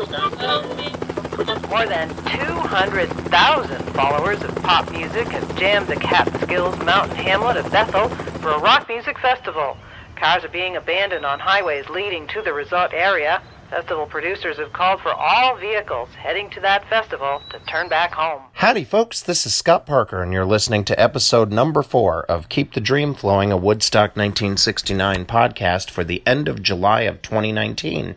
More than 200,000 followers of pop music have jammed the Catskills mountain hamlet of Bethel for a rock music festival. Cars are being abandoned on highways leading to the resort area. Festival producers have called for all vehicles heading to that festival to turn back home. Howdy, folks. This is Scott Parker, and you're listening to episode number four of Keep the Dream Flowing, a Woodstock 1969 podcast for the end of July of 2019.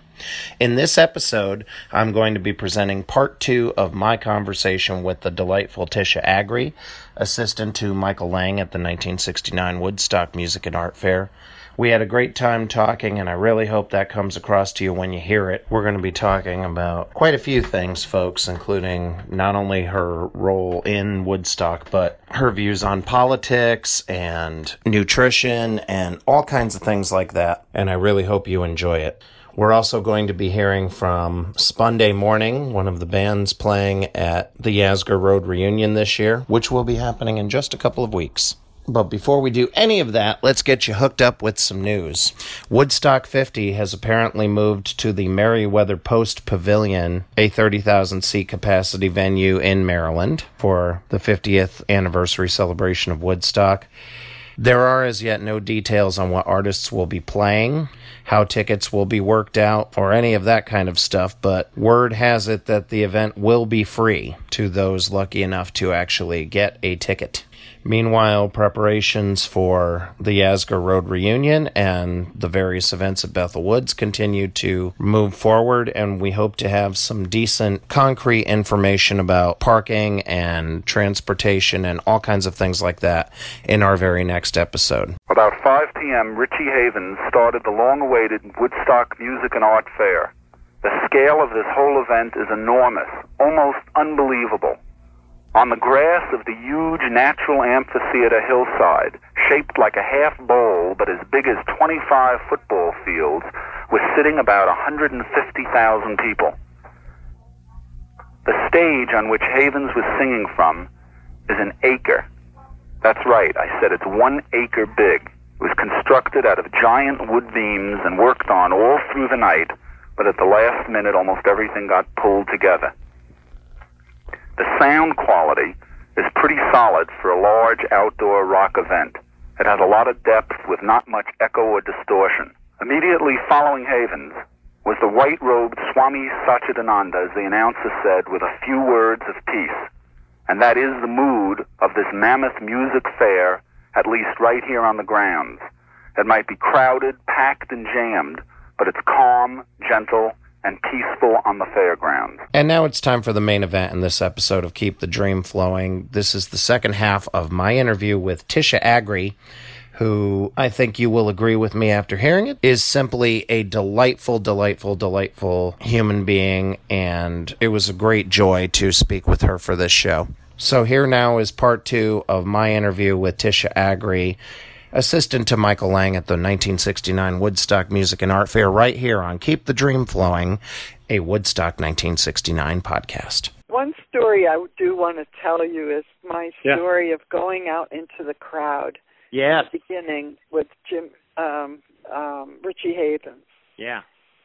In this episode, I'm going to be presenting part two of my conversation with the delightful Ticia Agri, assistant to Michael Lang at the 1969 Woodstock Music and Art Fair. We had a great time talking, and I really hope that comes across to you when you hear it. We're going to be talking about quite a few things, folks, including not only her role in Woodstock, but her views on politics and nutrition and all kinds of things like that. And I really hope you enjoy it. We're also going to be hearing from Spunday Morning, one of the bands playing at the Yasgur Road reunion this year, which will be happening in just a couple of weeks. But before we do any of that, let's get you hooked up with some news. Woodstock 50 has apparently moved to the Merriweather Post Pavilion, a 30,000 seat capacity venue in Maryland, for the 50th anniversary celebration of Woodstock. There are as yet no details on what artists will be playing, how tickets will be worked out, or any of that kind of stuff, but word has it that the event will be free to those lucky enough to actually get a ticket. Meanwhile, preparations for the Yasgur Road reunion and the various events at Bethel Woods continue to move forward, and we hope to have some decent, concrete information about parking and transportation and all kinds of things like that in our very next episode. About 5 p.m., Richie Havens started the long awaited Woodstock Music and Art Fair. The scale of this whole event is enormous, almost unbelievable. On the grass of the huge natural amphitheater hillside, shaped like a half bowl but as big as 25 football fields, was sitting about 150,000 people. The stage on which Havens was singing from is an acre. That's right, I said it's one acre big. It was constructed out of giant wood beams and worked on all through the night, but at the last minute almost everything got pulled together. The sound quality is pretty solid for a large outdoor rock event. It has a lot of depth with not much echo or distortion. Immediately following Havens was the white-robed Swami Satchidananda, as the announcer said, with a few words of peace. And that is the mood of this mammoth music fair, at least right here on the grounds. It might be crowded, packed, and jammed, but it's calm, gentle, and peaceful on the fairgrounds. And now it's time for the main event in this episode of Keep the Dream Flowing. This is the second half of my interview with Ticia Agri, who I think you will agree with me after hearing it, is simply a delightful, delightful, delightful human being. And it was a great joy to speak with her for this show. So here now is part two of my interview with Ticia Agri assistant to Michael Lang at the 1969 Woodstock Music and Art Fair, right here on Keep the Dream Flowing, a Woodstock 1969 podcast. One story I do want to tell you is my story yeah. of going out into the crowd. Yeah. Beginning with Jim um, um, Richie Havens. Yeah.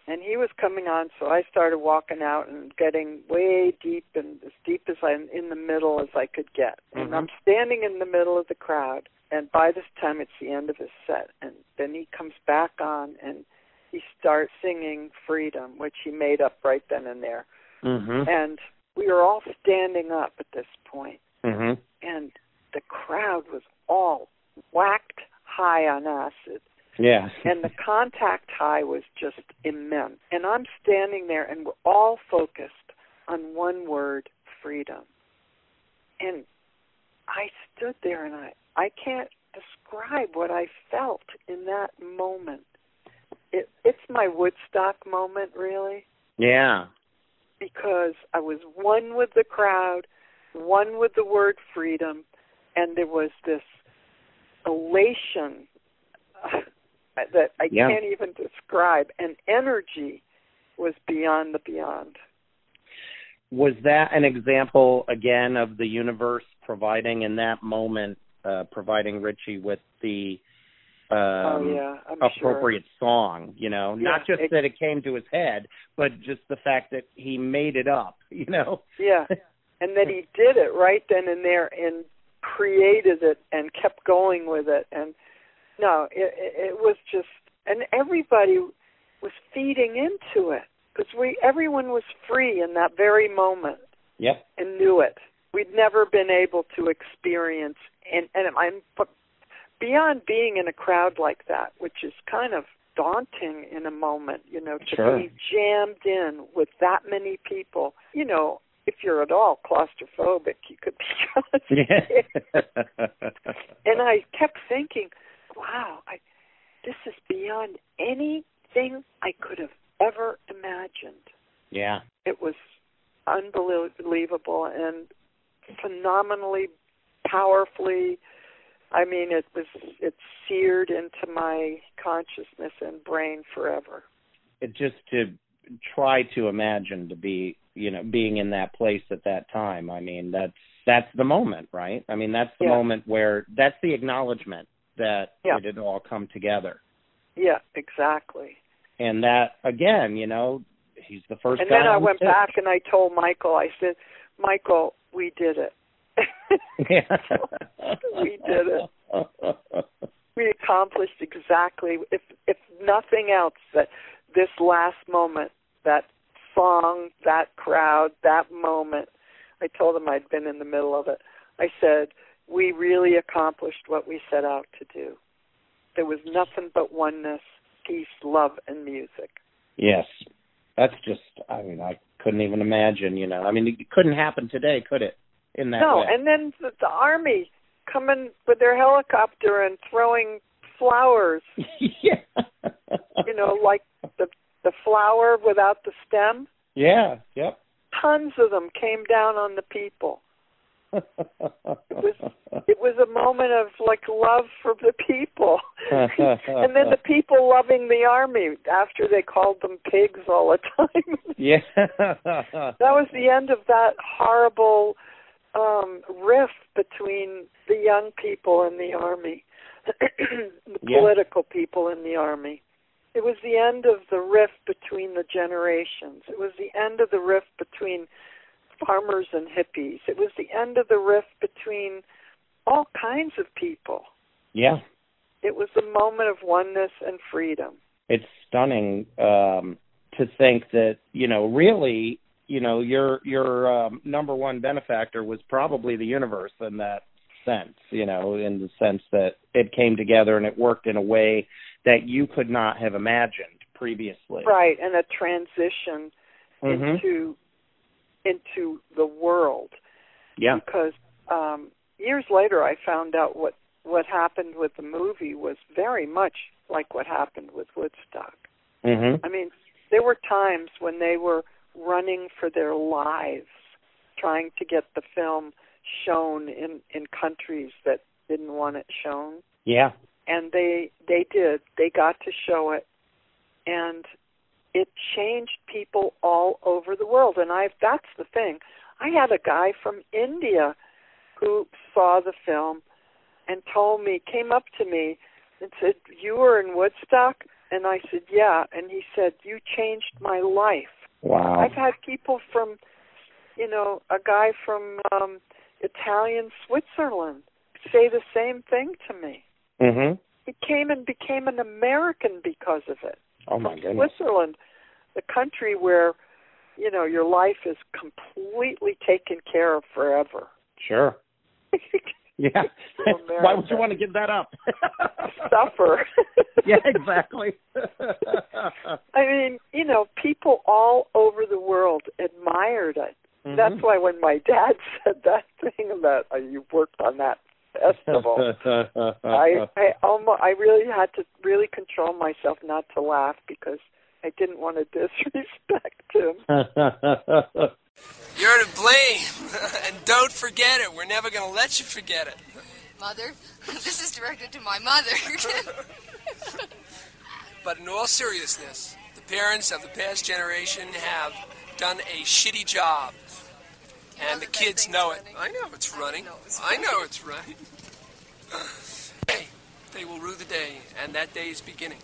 And he was coming on, so I started walking out and getting way deep and as deep as I'm in the middle as I could get. And mm-hmm. I'm standing in the middle of the crowd and by this time it's the end of his set and then he comes back on and he starts singing freedom which he made up right then and there mm-hmm. and we were all standing up at this point mm-hmm. and the crowd was all whacked high on acid yeah and the contact high was just immense and i'm standing there and we're all focused on one word freedom and i stood there and i I can't describe what I felt in that moment. It, it's my Woodstock moment, really. Yeah. Because I was one with the crowd, one with the word freedom, and there was this elation that I yeah. can't even describe, and energy was beyond the beyond. Was that an example again of the universe providing in that moment uh, providing Richie with the um, oh yeah, I'm appropriate song. You know, Yeah, not just it- that it came to his head, but just the fact that he made it up. You know. Yeah, and that he did it right then and there and created it and kept going with it. And no, it, it it was just, and everybody was feeding into it because we everyone was free in that very moment. Yep. and knew it. We'd never been able to experience, and and I'm but beyond being in a crowd like that, which is kind of daunting in a moment, you know, to Sure. be jammed in with that many people. You know, if you're at all claustrophobic, you could be. yeah. and I kept thinking, wow, I, this is beyond anything I could have ever imagined yeah. it was unbelievable and phenomenally powerfully i mean it was it's seared into my consciousness and brain forever It just to try to imagine to be, you know, being in that place at that time. I mean, that's that's the moment, right? I mean, that's the Yeah. moment where that's the acknowledgement that Yeah. it had all come together. yeah exactly And that again, you know, he's the first and then i went pitch. back and i told michael i said michael we did it We did it. we accomplished exactly if if nothing else that this last moment that song that crowd that moment i told him i'd been in the middle of it i said we really accomplished what we set out to do there was nothing but oneness peace love and music Yes. That's just I mean, I couldn't even imagine, you know. I mean it couldn't happen today, could it? In that no way. and then the, the army coming with their helicopter and throwing flowers yeah. you know like the the flower without the stem Yeah, yep. tons of them came down on the people. Was It was a moment of like love for the people. and then the people loving the army after they called them pigs all the time. yeah. that was the end of that horrible um rift between the young people and the army. the Yeah. political people in the army. It was the end of the rift between the generations. It was the end of the rift between farmers and hippies. It was the end of the rift between all kinds of people. yeah. It was a moment of oneness and freedom. It's stunning um to think that, you know, really, you know, your your um number one benefactor was probably the universe in that sense, you know, in the sense that it came together and it worked in a way that you could not have imagined previously. Right, and a transition Mhm. into into the world. Yeah. because um years later I found out what what happened with the movie was very much like what happened with Woodstock. Mhm. I mean, there were times when they were running for their lives trying to get the film shown in in countries that didn't want it shown Yeah. and they they did they got to show it and it changed people all over the world and i that's the thing i had a guy from india who saw the film and told me came up to me and said you were in woodstock and i said yeah and he said you changed my life Wow. i've had people from you know a guy from um italian switzerland say the same thing to me Mhm. he came and became an American because of it. Oh my From goodness. Switzerland, the country where, you know, your life is completely taken care of forever. Sure. Yeah. Why would you want to give that up? Suffer. yeah, exactly. I mean, you know, people all over the world admired it. Mm-hmm. That's why when my dad said that thing about uh, you worked on that festival, I I almost I really had to really control myself not to laugh because I didn't want to disrespect him. You're to blame. and don't forget it. We're never going to let you forget it. Mother, this is directed to my mother. But in all seriousness, the parents of the past generation have done a shitty job. And the kids know it. running. I know it's running. know it's I know it's running. hey, they will rue the day, and that day is beginning.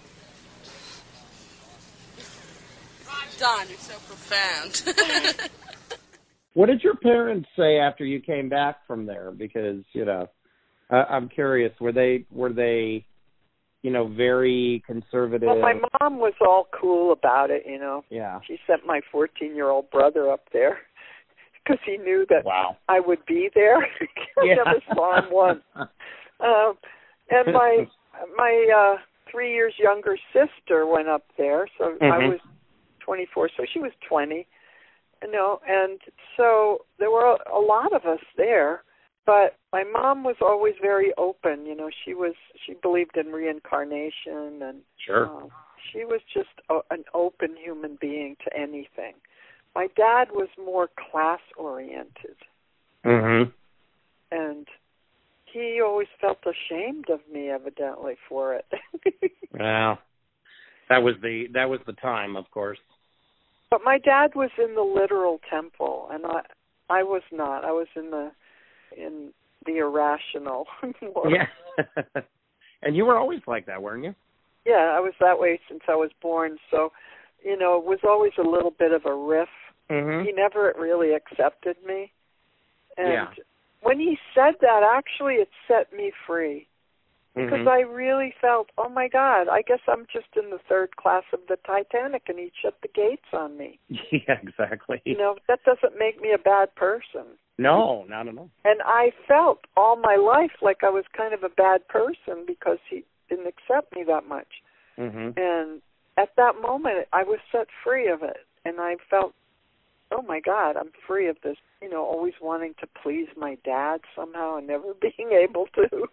Don, you're so profound. What did your parents say after you came back from there? Because you know, I, I'm curious. Were they were they, you know, very conservative? Well, my mom was all cool about it, you know. yeah. She sent my 14-year-old brother up there because he knew that Wow. I would be there. I Yeah. never saw him once. Um, and my my uh, three years younger sister went up there, so I Mhm. was 24, so she was 20. You know, and so there were a, lot of us there. But my mom was always very open. You know, she was she believed in reincarnation and Sure. um, she was just a, an open human being to anything. My dad was more class oriented, Mhm. and he always felt ashamed of me, evidently, for it. Well, that was the that was the time, of course. but my dad was in the literal temple, and I I was not. I was in the in the irrational. Yeah. and you were always like that, weren't you? yeah, I was that way since I was born. So, you know, it was always a little bit of a riff. Mhm. he never really accepted me. And Yeah. when he said that, actually, it set me free because Mhm. I really felt, oh my God, I guess I'm just in the third class of the Titanic, and he shut the gates on me. Yeah, exactly. You know, that doesn't make me a bad person. no, not at all. And I felt all my life like I was kind of a bad person because he didn't accept me that much. Mhm. And at that moment, I was set free of it, and I felt, oh my God, I'm free of this. You know, always wanting to please my dad somehow and never being able to.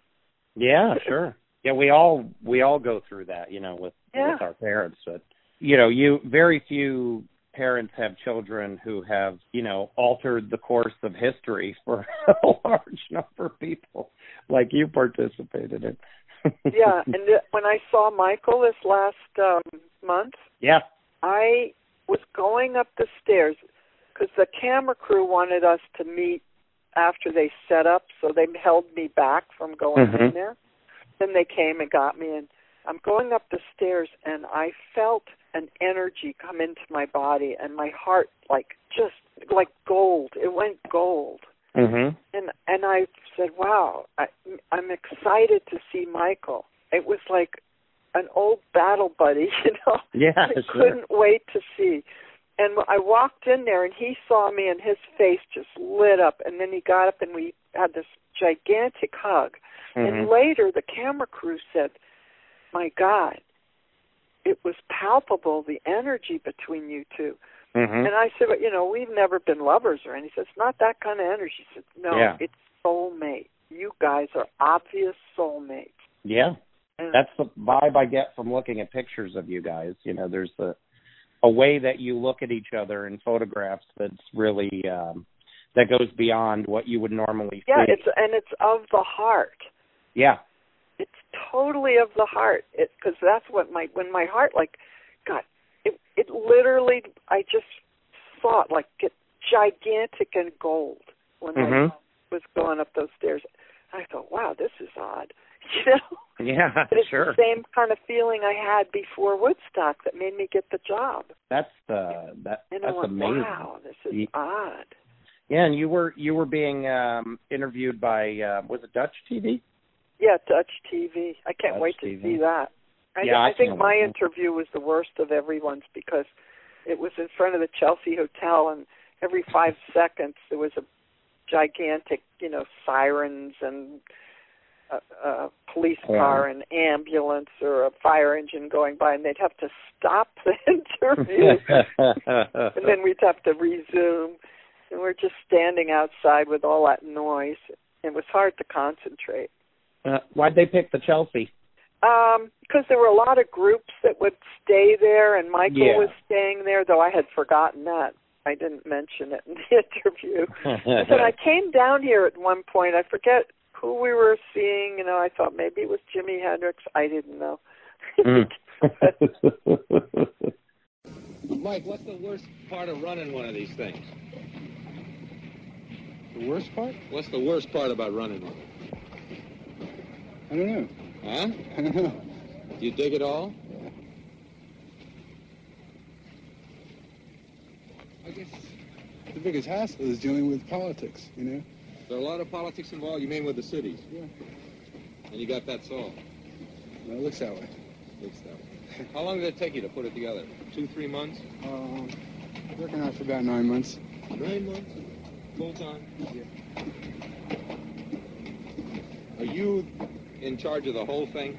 Yeah, sure. Yeah, we all we all go through that, you know, with Yeah. with our parents. But you know, you very few parents have children who have, you know, altered the course of history for a large number of people, like you participated in. yeah, and th- when I saw Michael this last um, month, yeah. I was going up the stairs because the camera crew wanted us to meet after they set up, so they held me back from going Mhm. in there. Then they came and got me, and I'm going up the stairs, and I felt an energy come into my body, and my heart like just like gold. It went gold, Mhm. and and I said, "Wow, I, I'm excited to see Michael." It was like an old battle buddy, you know. Yeah, I sure. couldn't wait to see. And I walked in there, and he saw me, and his face just lit up. And then he got up, and we had this gigantic hug. And Mhm. later, the camera crew said, "My God, it was palpable the energy between you two. Mhm. And I said, well, "You know, we've never been lovers or anything." "It's not that kind of energy." He said, "No, Yeah. it's soulmate. You guys are obvious soulmates." Yeah. And That's the vibe I get from looking at pictures of you guys. You know, there's a a way that you look at each other in photographs that's really um that goes beyond what you would normally yeah, see. Yeah, it's and it's of the heart. yeah. it's totally of the heart it because that's what my when my heart like god it it literally i just saw it like get gigantic and gold when Mhm. i was going up those stairs i thought wow this is odd you know Yeah, but it's sure. the same kind of feeling i had before woodstock that made me get the job That's the that and i that's went amazing. wow this is Ye- odd Yeah, and you were you were being um interviewed by uh was it Dutch TV? yeah dutch tv i can't Dutch wait to TV. see that I, Yeah, I I've think my it. interview was the worst of everyone's because it was in front of the Chelsea Hotel, and every five seconds there was a gigantic, you know, sirens and a, a police Yeah. car an ambulance or a fire engine going by, and they'd have to stop the interview, and then we'd have to resume, and we're just standing outside with all that noise. It was hard to concentrate. uh, why'd they pick the Chelsea? Um, because there were a lot of groups that would stay there, and Michael Yeah. was staying there, though I had forgotten that. I didn't mention it in the interview. Said I came down here at one point. I forget who we were seeing. You know, I thought maybe it was Jimi Hendrix. I didn't know. Mm. Mike, what's the worst part of running one of these things? The worst part? What's the worst part about running one? I don't know. Huh? I don't know. Do you dig it all? I guess the biggest hassle is dealing with politics, you know? There are a lot of politics involved, you mean with the cities? Yeah. And you got that solved? Well, it looks that way. Looks that way. How long did it take you to put it together? Two, three months? Um, working on it for about nine months. Nine months? Full time? Yeah. Are you in charge of the whole thing?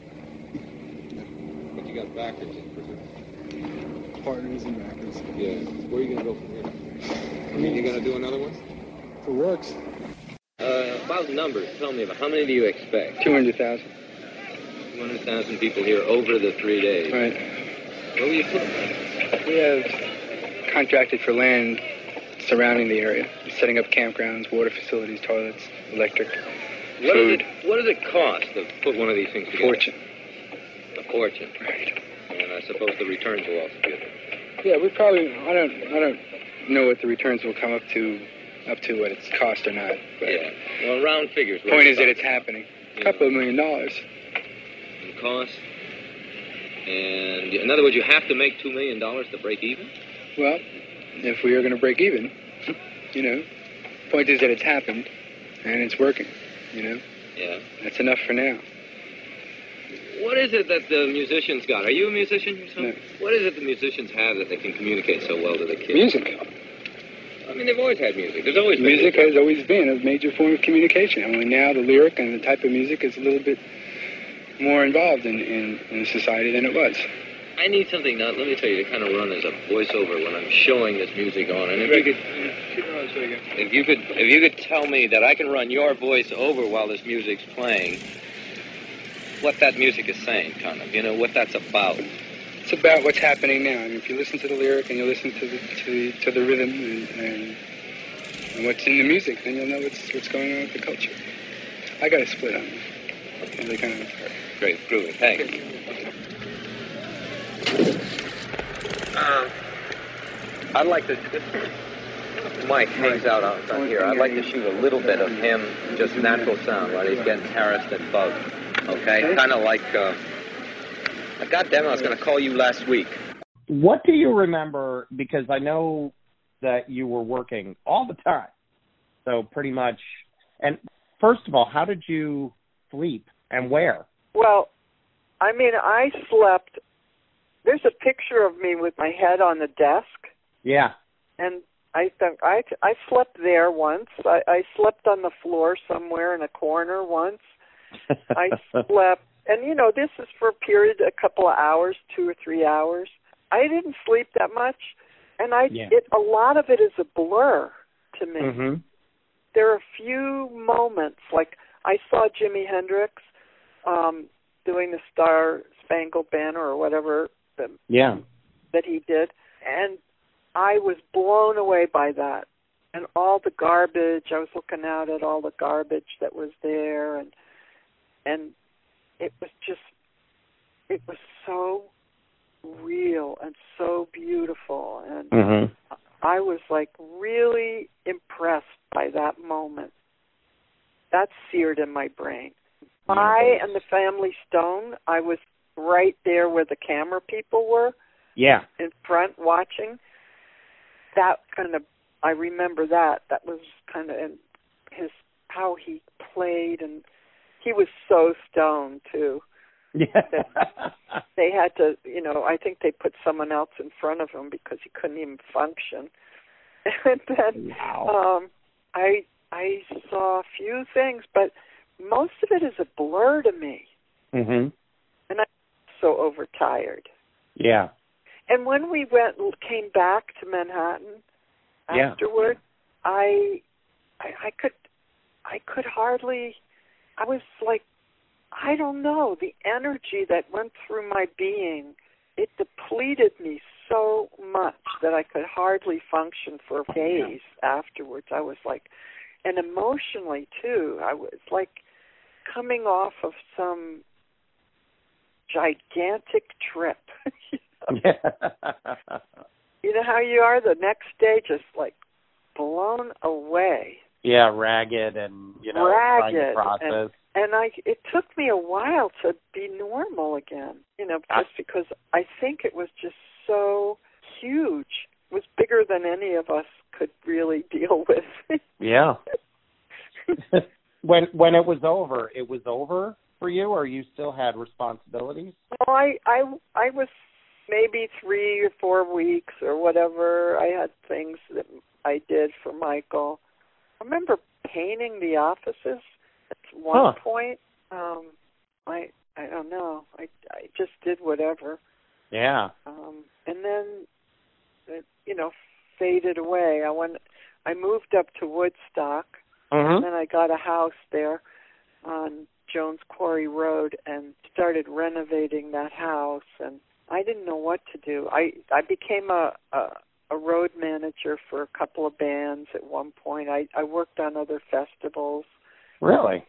But you got backers in prison. Partners and backers. Yeah. Where are you going to go from here? I mean, you going to do another one? If it works. Uh, about numbers, tell me about how many do you expect? 200,000. 200,000 people here over the three days. Right. Where will you put them? We have contracted for land surrounding the area, setting up campgrounds, water facilities, toilets, electric, What does food. it, what does it cost to put one of these things together? Fortune. A fortune. Right. And I suppose the returns will also be good. Yeah, we probably. I don't. I don't know what the returns will come up to, up to what it's cost or not. But Yeah. Well, round figures. point is that it's happening. A Yeah. couple of million dollars. in cost. And in other words, you have to make two million dollars to break even. Well, if we are going to break even, you know, point is that it's happened, and it's working. You know, Yeah. that's enough for now. What is it that the musicians got? Are you a musician yourself? No. What is it the musicians have that they can communicate so well to the kids? Music. I mean, they've always had music. There's always been Music has always been a major form of communication. Only now the lyric and the type of music is a little bit more involved in, in, in society than it was. I need something now. Let me tell you to kind of run as a voiceover when I'm showing this music on. And if you could, if you could, if you could tell me that I can run your voice over while this music's playing, what that music is saying, kind of, you know, what that's about. It's about what's happening now. I mean, if you listen to the lyric and you listen to the to, to the rhythm and, and, and what's in the music, then you'll know what's what's going on with the culture. I got a split on it. Really kind of Great, groovy. Thanks. Um, I'd like to. Mike hangs out out out here. I'd like to shoot a little bit of him, just natural sound, while he's getting harassed and bugged. Okay, kind of like. Uh, God damn it! I was going to call you last week. What do you remember? Because I know that you were working all the time, so pretty much. And first of all, how did you sleep and where? Well, I mean, I slept. There's a picture of me with my head on the desk, Yeah. and I think I I slept there once. I, I slept on the floor somewhere in a corner once. I slept, and you know, this is for a period, a couple of hours, two or three hours. I didn't sleep that much, and I Yeah. it a lot of it is a blur to me. Mhm. There are a few moments, like I saw Jimi Hendrix um, doing the Star Spangled Banner or whatever the, Yeah. that he did, and I was blown away by that. And all the garbage, I was looking out at all the garbage that was there, and and it was just, it was so real and so beautiful, and Mhm. I was like really impressed by that moment. That's seared in my brain. Sly and the Family Stone, I was right there where the camera people were Yeah. in front watching. That kind of, I remember that. That was kind of in his how he played, and he was so stoned too. Yeah. They had to, you know, I think they put someone else in front of him because he couldn't even function. And then wow. um I I saw a few things, but most of it is a blur to me, Mhm. and I'm so overtired. Yeah. And when we went came back to Manhattan Yeah. afterward, I, I I could I could hardly I was like I don't know, the energy that went through my being, it depleted me so much that I could hardly function for days afterwards. I was like and emotionally too. I was like coming off of some gigantic trip. you know? Yeah. you know how you are the next day just like blown away Yeah, ragged and you know Ragged process. and I it took me a while to be normal again. You know, I- just because I think it was just so huge. It was bigger than any of us could really deal with. Yeah. when when it was over, it was over for you, or you still had responsibilities? Well, I I I was maybe three or four weeks or whatever. I had things that I did for Michael. I remember painting the offices at one Huh. point. Um, I I don't know. I I just did whatever. Yeah. Um, and then it you know faded away. I went. I moved up to Woodstock. Mhm. Then I got a house there on Jones Quarry Road and started renovating that house and I didn't know what to do. I I became a a, a road manager for a couple of bands at one point. I I worked on other festivals. Really?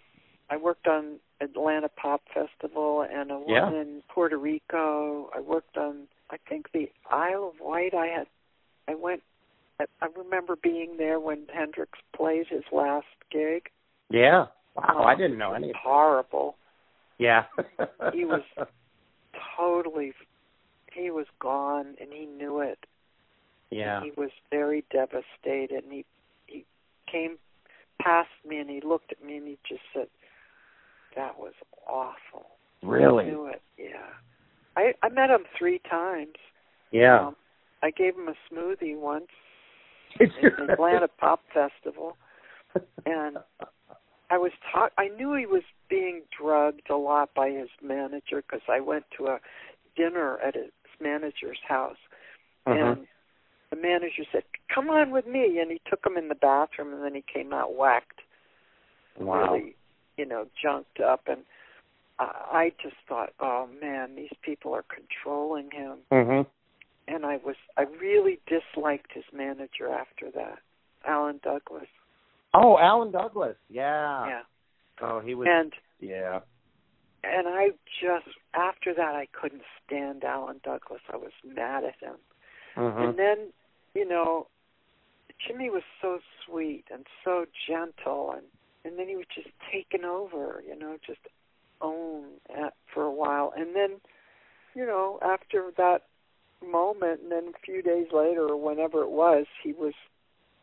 I worked on Atlanta Pop Festival and a one Yeah. in Puerto Rico. I worked on I think the Isle of Wight. I had I went I I remember being there when Hendrix played his last gig. Yeah. Wow, I um, didn't know any. Horrible. Yeah. He was totally. He was gone, and he knew it. Yeah. He was very devastated, and he he came past me, and he looked at me, and he just said, "That was awful." Really? He knew it. Yeah. I I met him three times. Yeah. Um, I gave him a smoothie once in the Atlanta Pop Festival, and I was taught. I knew he was being drugged a lot by his manager because I went to a dinner at his manager's house, Mhm. and the manager said, "Come on with me," and he took him in the bathroom, and then he came out whacked, Wow. really, you know, junked up, and I, I just thought, "Oh man, these people are controlling him," Mhm. and I was, I really disliked his manager after that, Alan Douglas. Oh, Alan Douglas. Yeah. Yeah. Oh, he was. And yeah. and I just after that I couldn't stand Alan Douglas. I was mad at him. Mhm. And then, you know, Jimi was so sweet and so gentle and and then he was just taken over, you know, just own at, for a while. And then, you know, after that moment and then a few days later or whenever it was, he was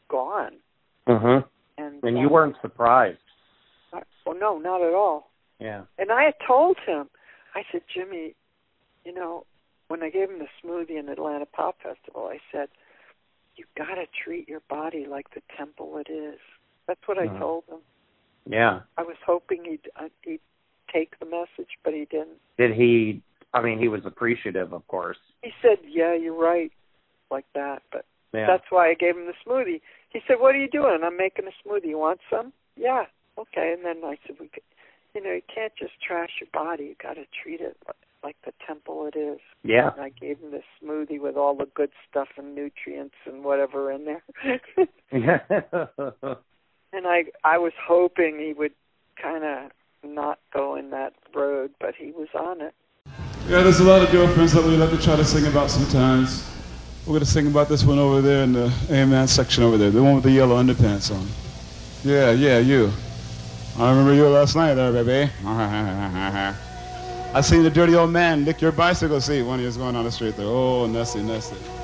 gone. Mhm. And And you uh, weren't surprised. well no, not at all. Yeah. And I had told him, I said, Jimi, you know, when I gave him the smoothie in Atlanta Pop Festival, I said, you got to treat your body like the temple it is. That's what I Mhm. told him. Yeah. I was hoping he'd uh, he'd take the message, but he didn't. Did he? I mean, he was appreciative, of course. He said, "Yeah, you're right," like that. But Yeah. that's why I gave him the smoothie. He said, "What are you doing?" I'm making a smoothie. You want some? Yeah. Okay. And then I said, "We, could, you know, you can't just trash your body. You got to treat it like, like the temple it is." Yeah. And I gave him this smoothie with all the good stuff and nutrients and whatever in there. Yeah. and I I was hoping he would kind of not go in that road, but he was on it. Yeah, there's a lot of girlfriends that we like to try to sing about sometimes. We're gonna sing about this one over there in the A-man section over there, the one with the yellow underpants on. Yeah, yeah, you. I remember you last night there, baby. I seen the dirty old man lick your bicycle seat when he was going on the street there. Oh, Nessie, Nessie.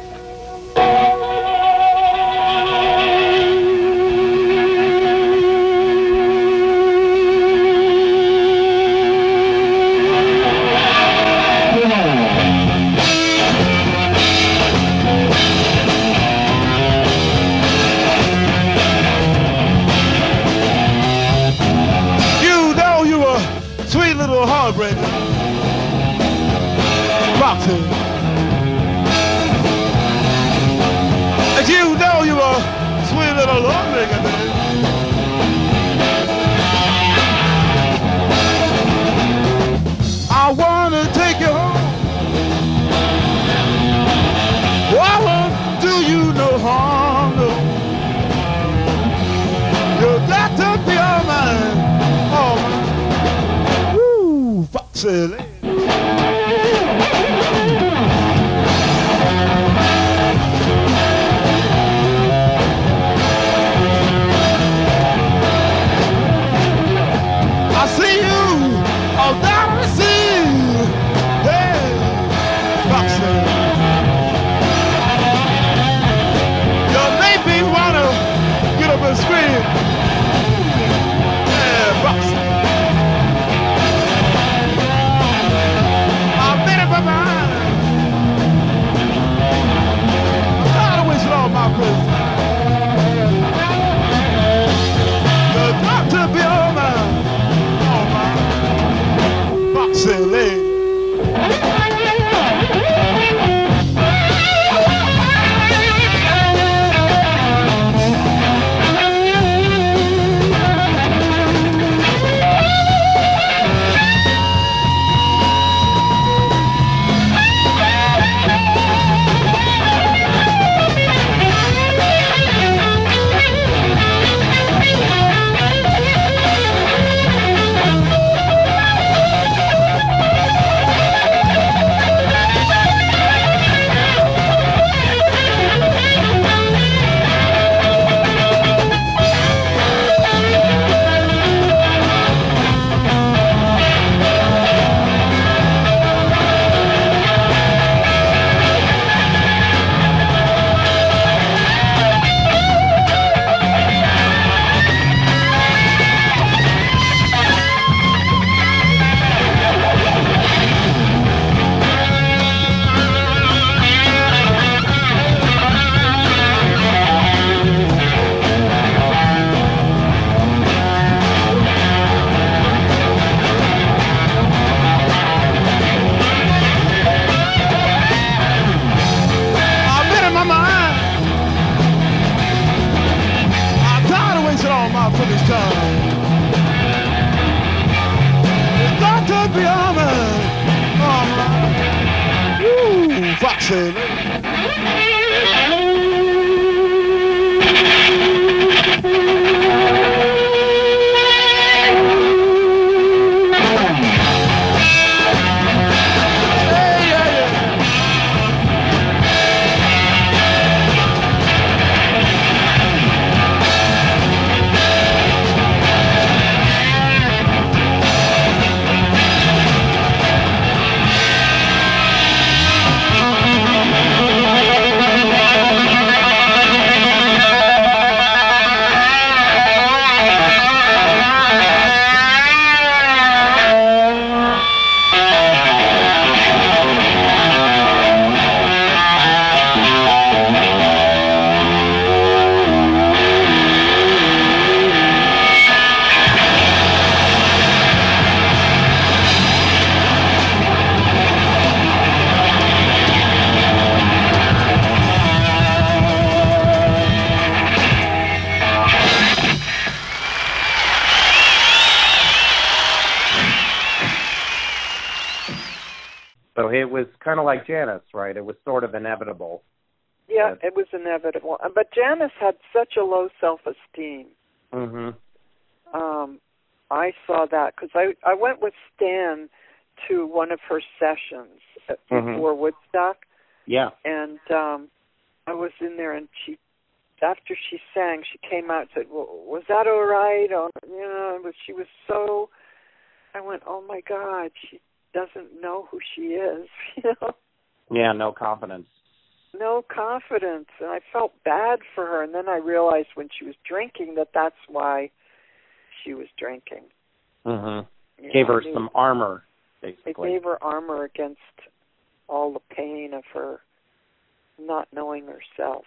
Roxy. And you know you a sweet little heartbreaker, baby. I wanna take you home. I won't do you no harm, no. You got to be all mine, all mine. Woo, foxy Excelente. Woo, low self-esteem. Mhm. Um, I saw that because I I went with Stan to one of her sessions at, Mhm. before Woodstock, Yeah. and um, I was in there, and she after she sang, she came out and said, well, "Was that all right?" Or, you know, but she was so. I went, "Oh my God, she doesn't know who she is," you know. Yeah, no confidence. No confidence and i felt bad for her and then i realized when she was drinking that that's why she was drinking Mhm. Gave know, her some armor it gave her armor against all the pain of her not knowing herself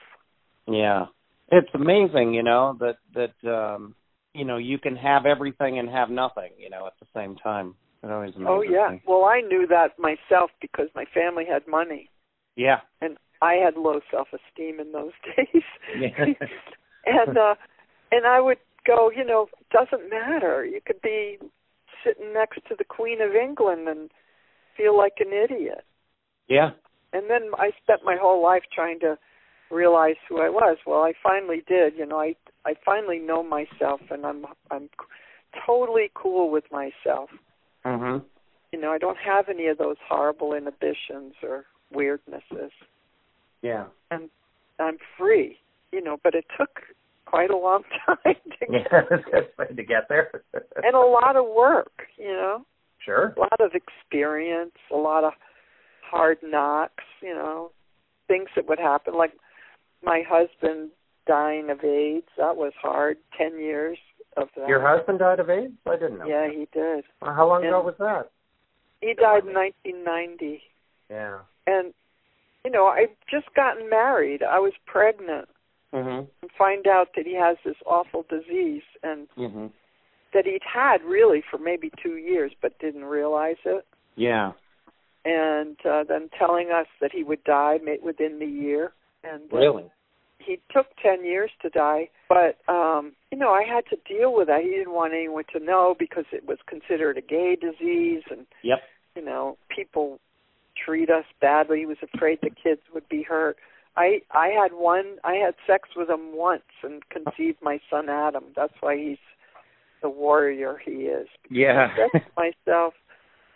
Yeah. It's amazing, you know, that that um you know, you can have everything and have nothing, you know, at the same time. It always amazes oh yeah me. well i knew that myself because my family had money Yeah. and i had low self esteem in those days Yeah. and uh and I would go, you know, doesn't matter. You could be sitting next to the Queen of England and feel like an idiot. yeah. And then I spent my whole life trying to realize who I was. Well, I finally did. You know, I I finally know myself, and I'm I'm totally cool with myself. Mhm. You know, I don't have any of those horrible inhibitions or weirdnesses, Yeah. and I'm free. You know, but it took quite a long time to Yeah, get to get there. and a lot of work. You know, Sure. a lot of experience, a lot of hard knocks, you know, things that would happen. Like my husband dying of AIDS, that was hard. Ten years of that. Your husband died of AIDS? I didn't know. Yeah, he did. Well, how long ago was that? He died in 1990, Yeah. and you know, I'd just gotten married. I was pregnant, Mhm. and find out that he has this awful disease, and Mhm. that he'd had really for maybe two years, but didn't realize it. Yeah. and uh, then telling us that he would die ma- within the year. And uh, Really? he took ten years to die, but um, you know I had to deal with that. He didn't want anyone to know because it was considered a gay disease, and Yep. you know people treat us badly. He was afraid the kids would be hurt. I I had one. I had sex with him once and conceived my son Adam. That's why he's the warrior he is. Yeah. I said to myself,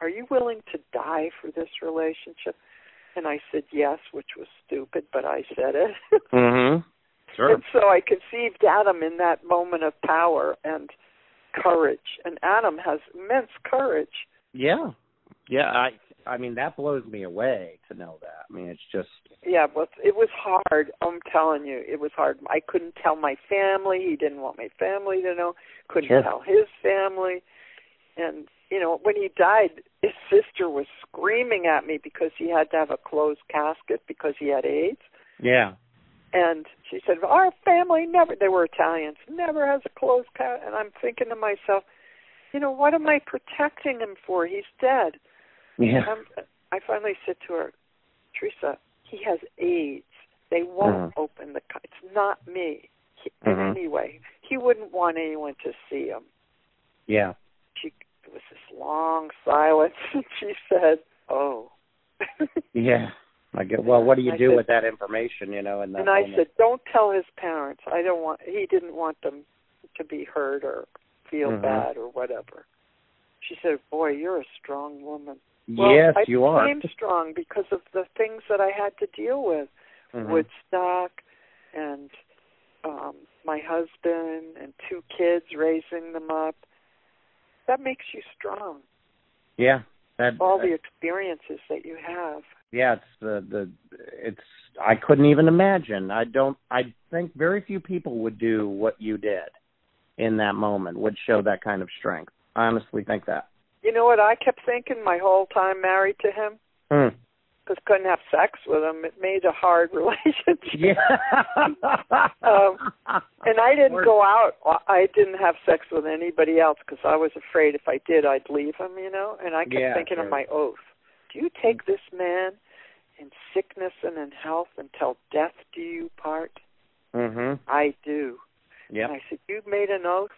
"Are you willing to die for this relationship?" And I said yes, which was stupid, but I said it. Mhm. Sure. And so I conceived Adam in that moment of power and courage. And Adam has immense courage. Yeah. Yeah, I I mean that blows me away to know that. I mean it's just Yeah, but it was hard. I'm telling you, it was hard. I couldn't tell my family. He didn't want my family to know. Couldn't Sure. tell his family. And you know, when he died, his sister was screaming at me because he had to have a closed casket because he had AIDS. Yeah. And she said, "Our family never. They were Italians. Never has a closed casket." And I'm thinking to myself, you know, what am I protecting him for? He's dead. Yeah. Um, I finally said to her, Teresa, he has AIDS. They won't Mhm. open the. co- It's not me. He, Mhm. Anyway, he wouldn't want anyone to see him. Yeah. She it was this long silence, and she said, "Oh." Yeah. I get. Well, what do you I do said- with that information? You know, in that and I moment? said, "Don't tell his parents. I don't want. He didn't want them to be hurt or feel Mhm. bad or whatever." She said, "Boy, you're a strong woman." Well, yes, I you are. I became strong because of the things that I had to deal with. Mhm. Woodstock and um my husband and two kids raising them up. That makes you strong. Yeah. That. All the experiences that you have. yeah, it's the the it's I couldn't even imagine. I don't I think very few people would do what you did in that moment, would show that kind of strength. I honestly think that. You know what I kept thinking my whole time married to him? Hmm. Because couldn't have sex with him. It made a hard relationship. Yeah. um, and I didn't go out. I didn't have sex with anybody else because I was afraid if I did, I'd leave him. You know. And I kept Yeah, thinking of my oath. Do you take this man in sickness and in health until death do you part? Mhm. I do. Yep. And I said, you've made an oath,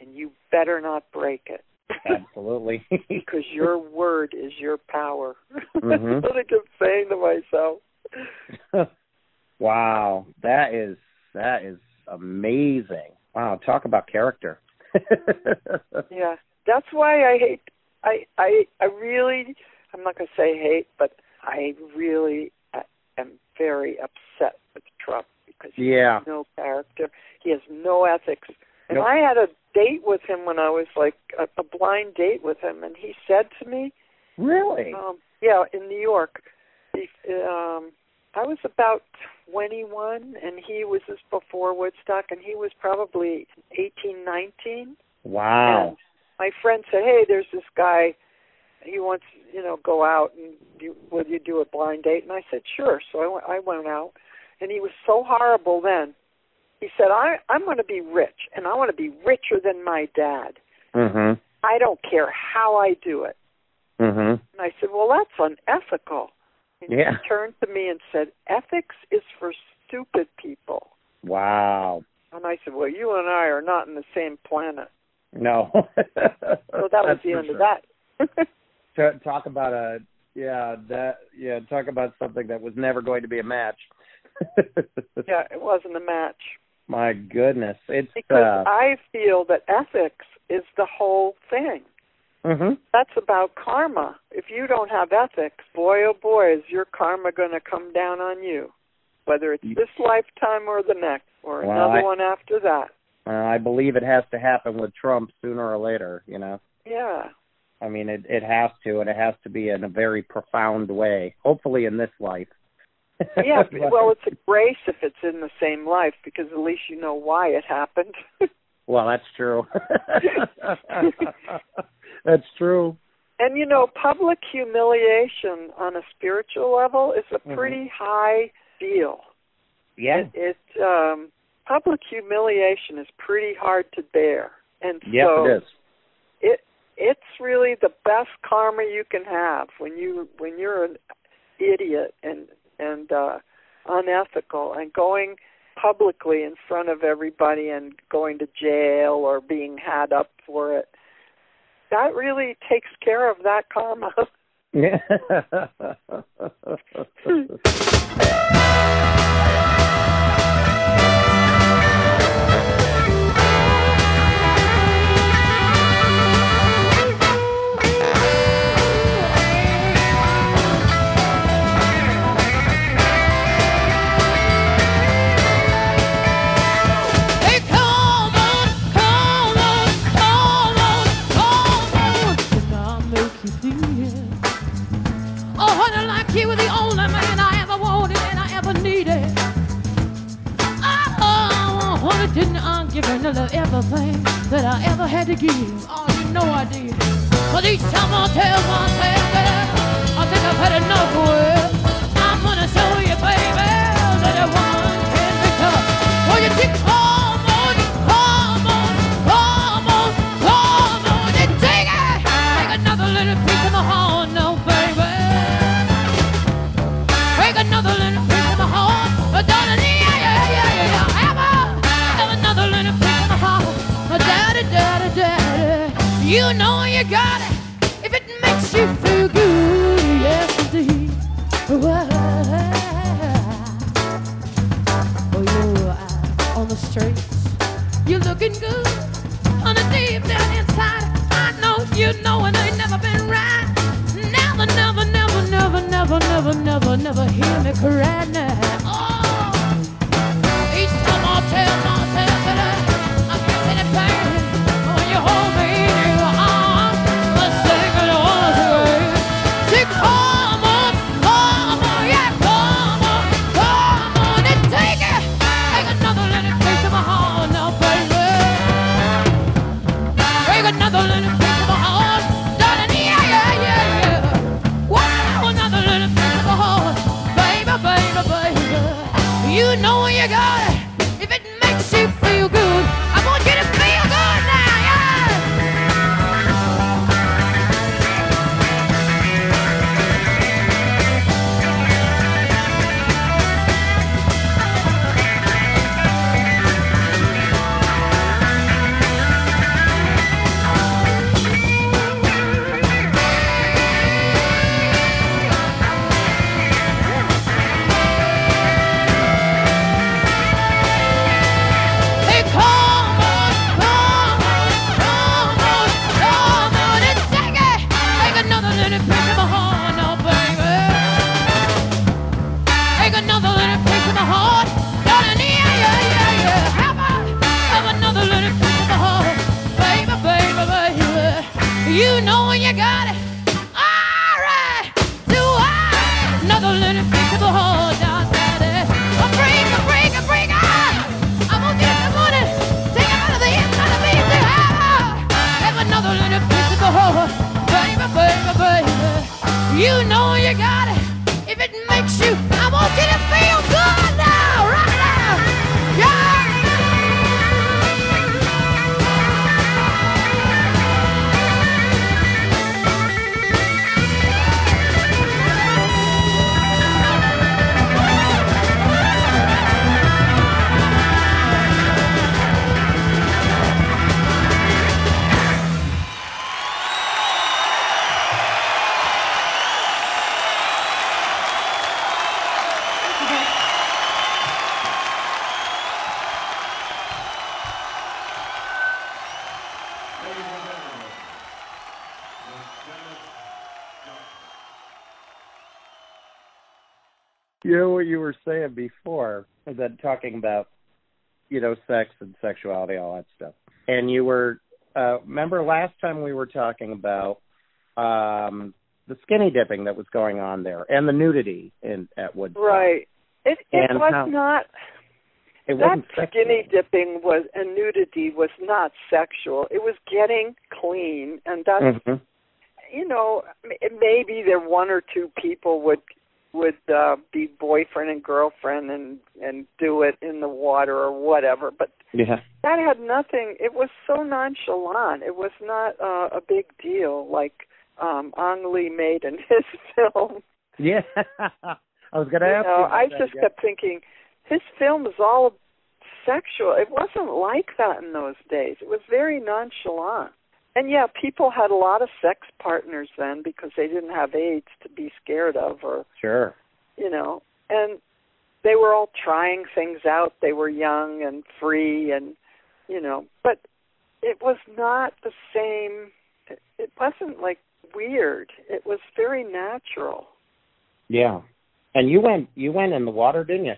and you better not break it. Absolutely. because your word is your power. Mhm. That's what I kept saying to myself. wow, that is that is amazing. Wow, talk about character. Yeah, that's why I hate. I I I really. I'm not going to say hate, but I really am very upset with Trump because he Yeah. has no character. He has no ethics. And Nope. I had a date with him when I was like a, a blind date with him, and he said to me, Really? Um, yeah, in New York. He, um, I was about 21, and he was just before Woodstock, and he was probably 18, 19. Wow. And my friend said, "Hey, there's this guy. He wants, you know, go out and do, will you do a blind date?" And I said, "Sure." So I went, I went out, and he was so horrible then. He said, "I I'm going to be rich, and I want to be richer than my dad. Mhm. I don't care how I do it." Mhm. And I said, Well, that's unethical. And Yeah. he turned to me and said, Ethics is for stupid people. Wow. And I said, Well, you and I are not in the same planet. No. So that was the end sure. of that. Ta- talk about a yeah that yeah talk about something that was never going to be a match. yeah, it wasn't a match. My goodness, it's Because uh, I feel that ethics is the whole thing. mhm. That's about karma. If you don't have ethics, boy oh boy, is your karma going to come down on you. Whether it's this lifetime or the next, or Well, another I- one after that. Uh, I believe it has to happen with Trump sooner or later. You know, Yeah. I mean, it it has to, and it has to be in a very profound way. Hopefully, in this life. Yeah, well, it's a grace if it's in the same life because at least you know why it happened. well, that's true. that's true. and you know, public humiliation on a spiritual level is a Mhm. pretty high deal. Yeah. It, it um public humiliation is pretty hard to bear. And Yes, so it is. it it's really the best karma you can have when you when you're an idiot and and uh unethical and going publicly in front of everybody and going to jail or being had up for it that really takes care of that karma Yeah. I give you another everything that I ever had to give? Oh, you know I did. But each time I tell myself that I think I've had enough with. I'm never been right. Never, never, never, never, never, never, never, never hear me cry now. Before talking about you know sex and sexuality all that stuff and you were uh remember last time we were talking about um the skinny dipping that was going on there and the nudity in at Woodstock. Right. It it And was how- not It that wasn't skinny dipping was and nudity was not sexual. It was getting clean, and that's Mhm. you know m- maybe there one or two people would would uh, be boyfriend and girlfriend and and do it in the water or whatever, but Yeah. that had nothing. It was so nonchalant. It was not uh, a big deal like um Ang Lee made in his film. Yeah. I was going to ask know, you. I about that, just yeah. kept thinking his film is all sexual. It wasn't like that in those days. It was very nonchalant. And yeah, people had a lot of sex partners then because they didn't have AIDS to be scared of or Sure. you know, and they were all trying things out. They were young and free and you know, but it was not the same it- wasn't like weird. It was very natural. Yeah. And you went you went in the water, didn't you?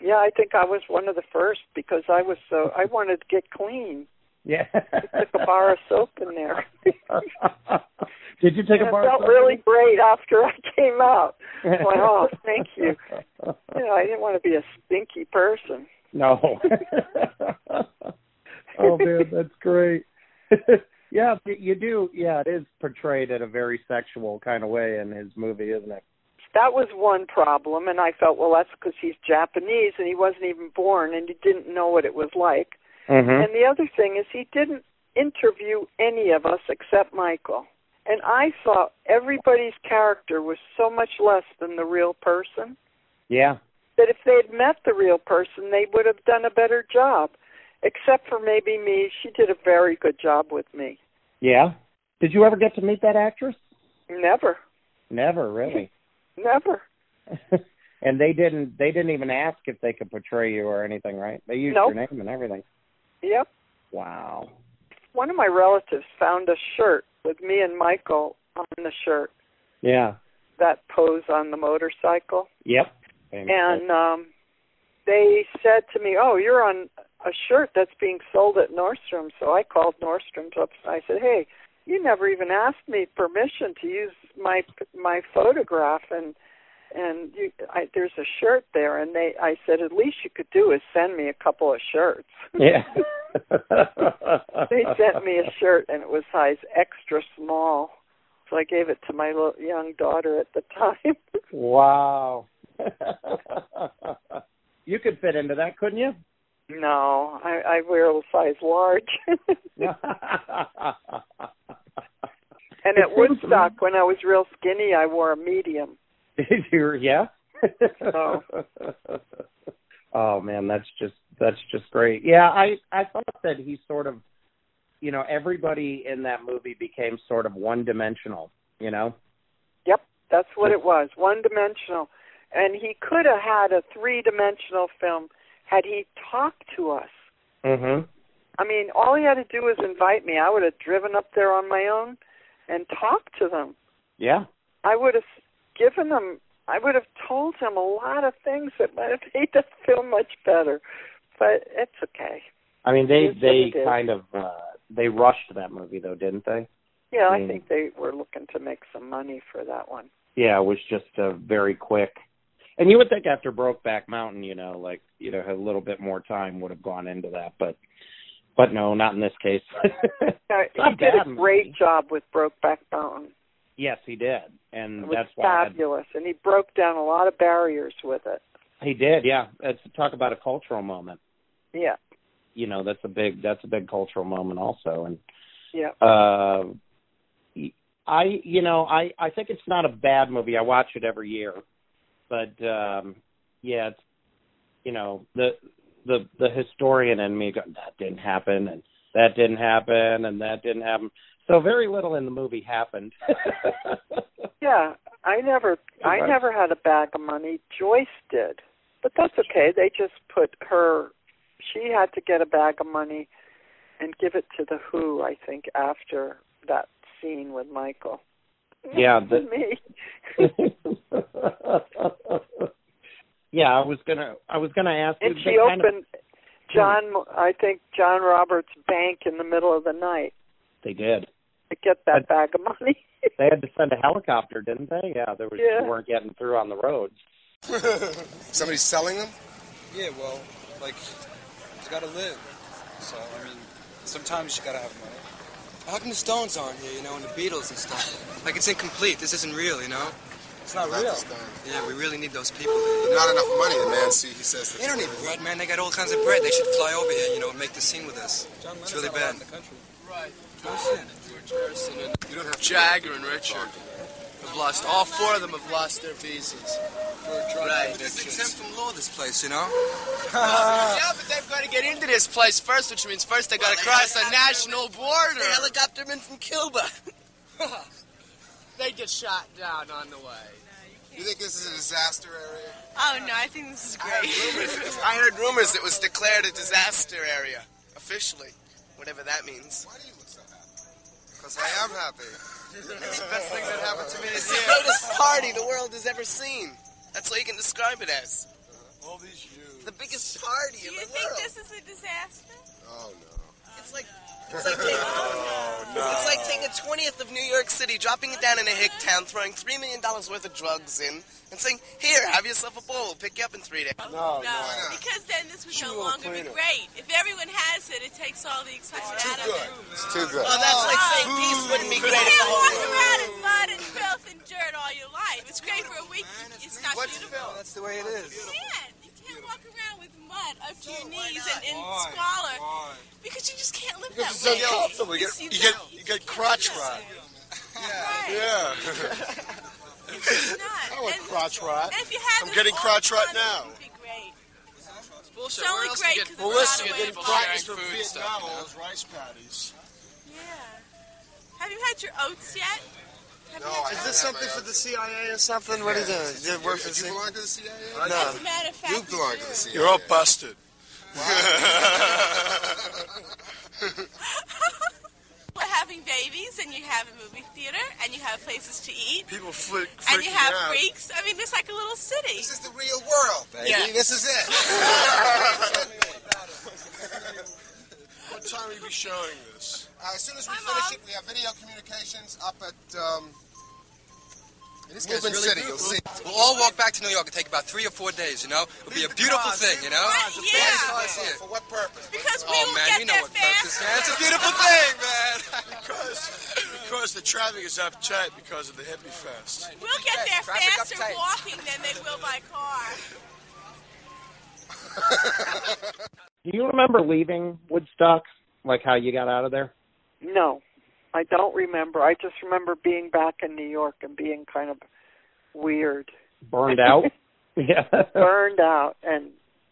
Yeah, I think I was one of the first because I was so I wanted to get clean. Yeah. I took a bar of soap in there. Did you take and a bar? It felt really great after I came out. I went, oh, thank you. you. You know, I didn't want to be a stinky person. No. oh man, that's great. yeah, you do. Yeah, it is portrayed in a very sexual kind of way in his movie, isn't it? That was one problem, and I felt, well, that's because he's Japanese and he wasn't even born and he didn't know what it was like. Mm-hmm. And the other thing is, he didn't interview any of us except Michael. And I saw everybody's character was so much less than the real person Yeah. that if they had met the real person, they would have done a better job. Except for maybe me, she did a very good job with me. Yeah. Did you ever get to meet that actress? Never, Never, really. never. and they didn't. They didn't even ask if they could portray you or anything, right? They used Nope. your name and everything. Yep. Wow. One of my relatives found a shirt with me and Michael on the shirt. Yeah. That pose on the motorcycle. Yep. And um they said to me, "Oh, you're on a shirt that's being sold at Nordstrom." So I called Nordstrom's up and I said, "Hey, you never even asked me permission to use my my photograph and and you, I, there's a shirt there." And they I said, "At least you could do is send me a couple of shirts." Yeah. they sent me a shirt and it was size extra small. So I gave it to my little young daughter at the time. wow. you could fit into that, couldn't you? no, I, I wear a size large. And at Woodstock, when I was real skinny, I wore a medium. Did you? Yeah. Oh. oh man, that's just that's just great. Yeah, I I thought that he sort of, you know, everybody in that movie became sort of one dimensional. You know. Yep, that's what it was, one dimensional. And he could have had a three dimensional film had he talked to us. Mhm. I mean, all he had to do was invite me. I would have driven up there on my own and talked to them. Yeah. I would have given them. I would have told him a lot of things that might have made the film much better. But it's okay. I mean, they they kind of uh they rushed that movie though, didn't they? Yeah, I Mm. think they were looking to make some money for that one. Yeah, it was just a very quick. And you would think after Brokeback Mountain, you know, like you know, a little bit more time would have gone into that, but but no, not in this case. Uh, he did a great job with Brokeback Mountain. Yes, he did, and It was that's fabulous, and he broke down a lot of barriers with it. he did. Yeah, it's talk about a cultural moment. Yeah, You know, that's a big that's a big cultural moment also, and yeah. uh I you know I I think it's not a bad movie. I watch it every year, but um yeah, it's you know the the the historian in me go, that didn't happen and that didn't happen and that didn't happen. So very little in the movie happened. Yeah, I never, I never had a bag of money. Joyce did, but that's okay. They just put her. She had to get a bag of money and give it to the Who. I think after that scene with Michael. Yeah, the- me. yeah, I was gonna I was gonna ask. And she kind of- opened John. I think John Roberts' bank in the middle of the night they did. To get that bag of money. They had to send a helicopter, didn't they? Yeah, there was Yeah. they weren't getting through on the roads. Somebody's selling them? Yeah, well, like, you gotta live. So, I mean, sometimes you gotta have money. How come the Stones aren't here, you know, and the Beatles and stuff? Like, it's incomplete. This isn't real, you know? It's not real. Yeah, we really need those people here. Not enough money, the man. See, he says. They don't need bread, man. They got all kinds of bread. They should fly over here, you know, and make the scene with us. It's really bad. Right. Wilson and George Harrison and you don't have Jagger and Richard have lost. All four of them have lost their visas for drug Right. addictions. It's exempt from law, this place, you know? yeah, but they've got to get into this place first, which means first they got to cross a national border. They helicopter in from Cuba. they get shot down on the way. You think this is a disaster area? Oh no, I think this is great. I heard rumors it was declared a disaster area officially, whatever that means. Why do you look so happy? Because I am happy. It's the best thing that happened to me this year. It's the greatest party the world has ever seen. That's all you can describe it as. Uh-huh. All these Jews. The biggest party in the world. Do you think this is a disaster? Oh no. It's like it's like taking, Oh, no. it's like taking a twentieth of New York City, dropping it down in a hick town, throwing three million dollars worth of drugs in, and saying, "Here, have yourself a bowl. We'll pick you up in three days." No, no, because then this would Shoot no a little longer be cleaner. great. If everyone has it, it takes all the excitement out of it. It's too good. Oh, well, that's like oh, saying peace wouldn't be great if the can't whole walk world. around in mud and filth and dirt all your life. It's great for a week. It's not beautiful. That's the way it is. You can't. You can't walk around with mud up to your knees and, and squalor because you just can't live Because that it's way. uncomfortable. You Yes, get, you get, you get crotch rot. Right. Yeah. It's not. I want And- crotch rot. and if you had I'm getting crotch rot now. it would be great. bullshit. It's only Where else great you get- 'cause Well, listen, not you're a way getting of practice sharing from food Vietnam, stuff, you all know? those rice paddies. Yeah. Have you had your oats yet? Have you had Is this something for the CIA or something? What is it? Did it work for the CIA? belong to the CIA? No. As a matter of fact, You belong to the CIA. You're all busted. we're having babies, and you have a movie theater, and you have places to eat, People flick, and you have out. freaks. I mean, it's like a little city. This is the real world, baby. Yeah. This is it. What time will you be showing this? Uh, as soon as we Hi, finish Mom. it, we have video communications up at um, This guy's Movement really City. You'll see. We'll all walk back to New York. It'll take about three or four days, you know? It'll be a beautiful thing, you know? Yeah. For what purpose? Because we Oh, will man, get we know there what purpose, fast. man. It's a beautiful thing, man. Because, because the traffic is uptight because of the hippie fest. We'll get there Traffic faster uptight. walking than they will by car. Do you remember leaving Woodstock? Like how you got out of there? No, I don't remember. I just remember being back in New York and being kind of weird, Burned out? yeah. burned out, and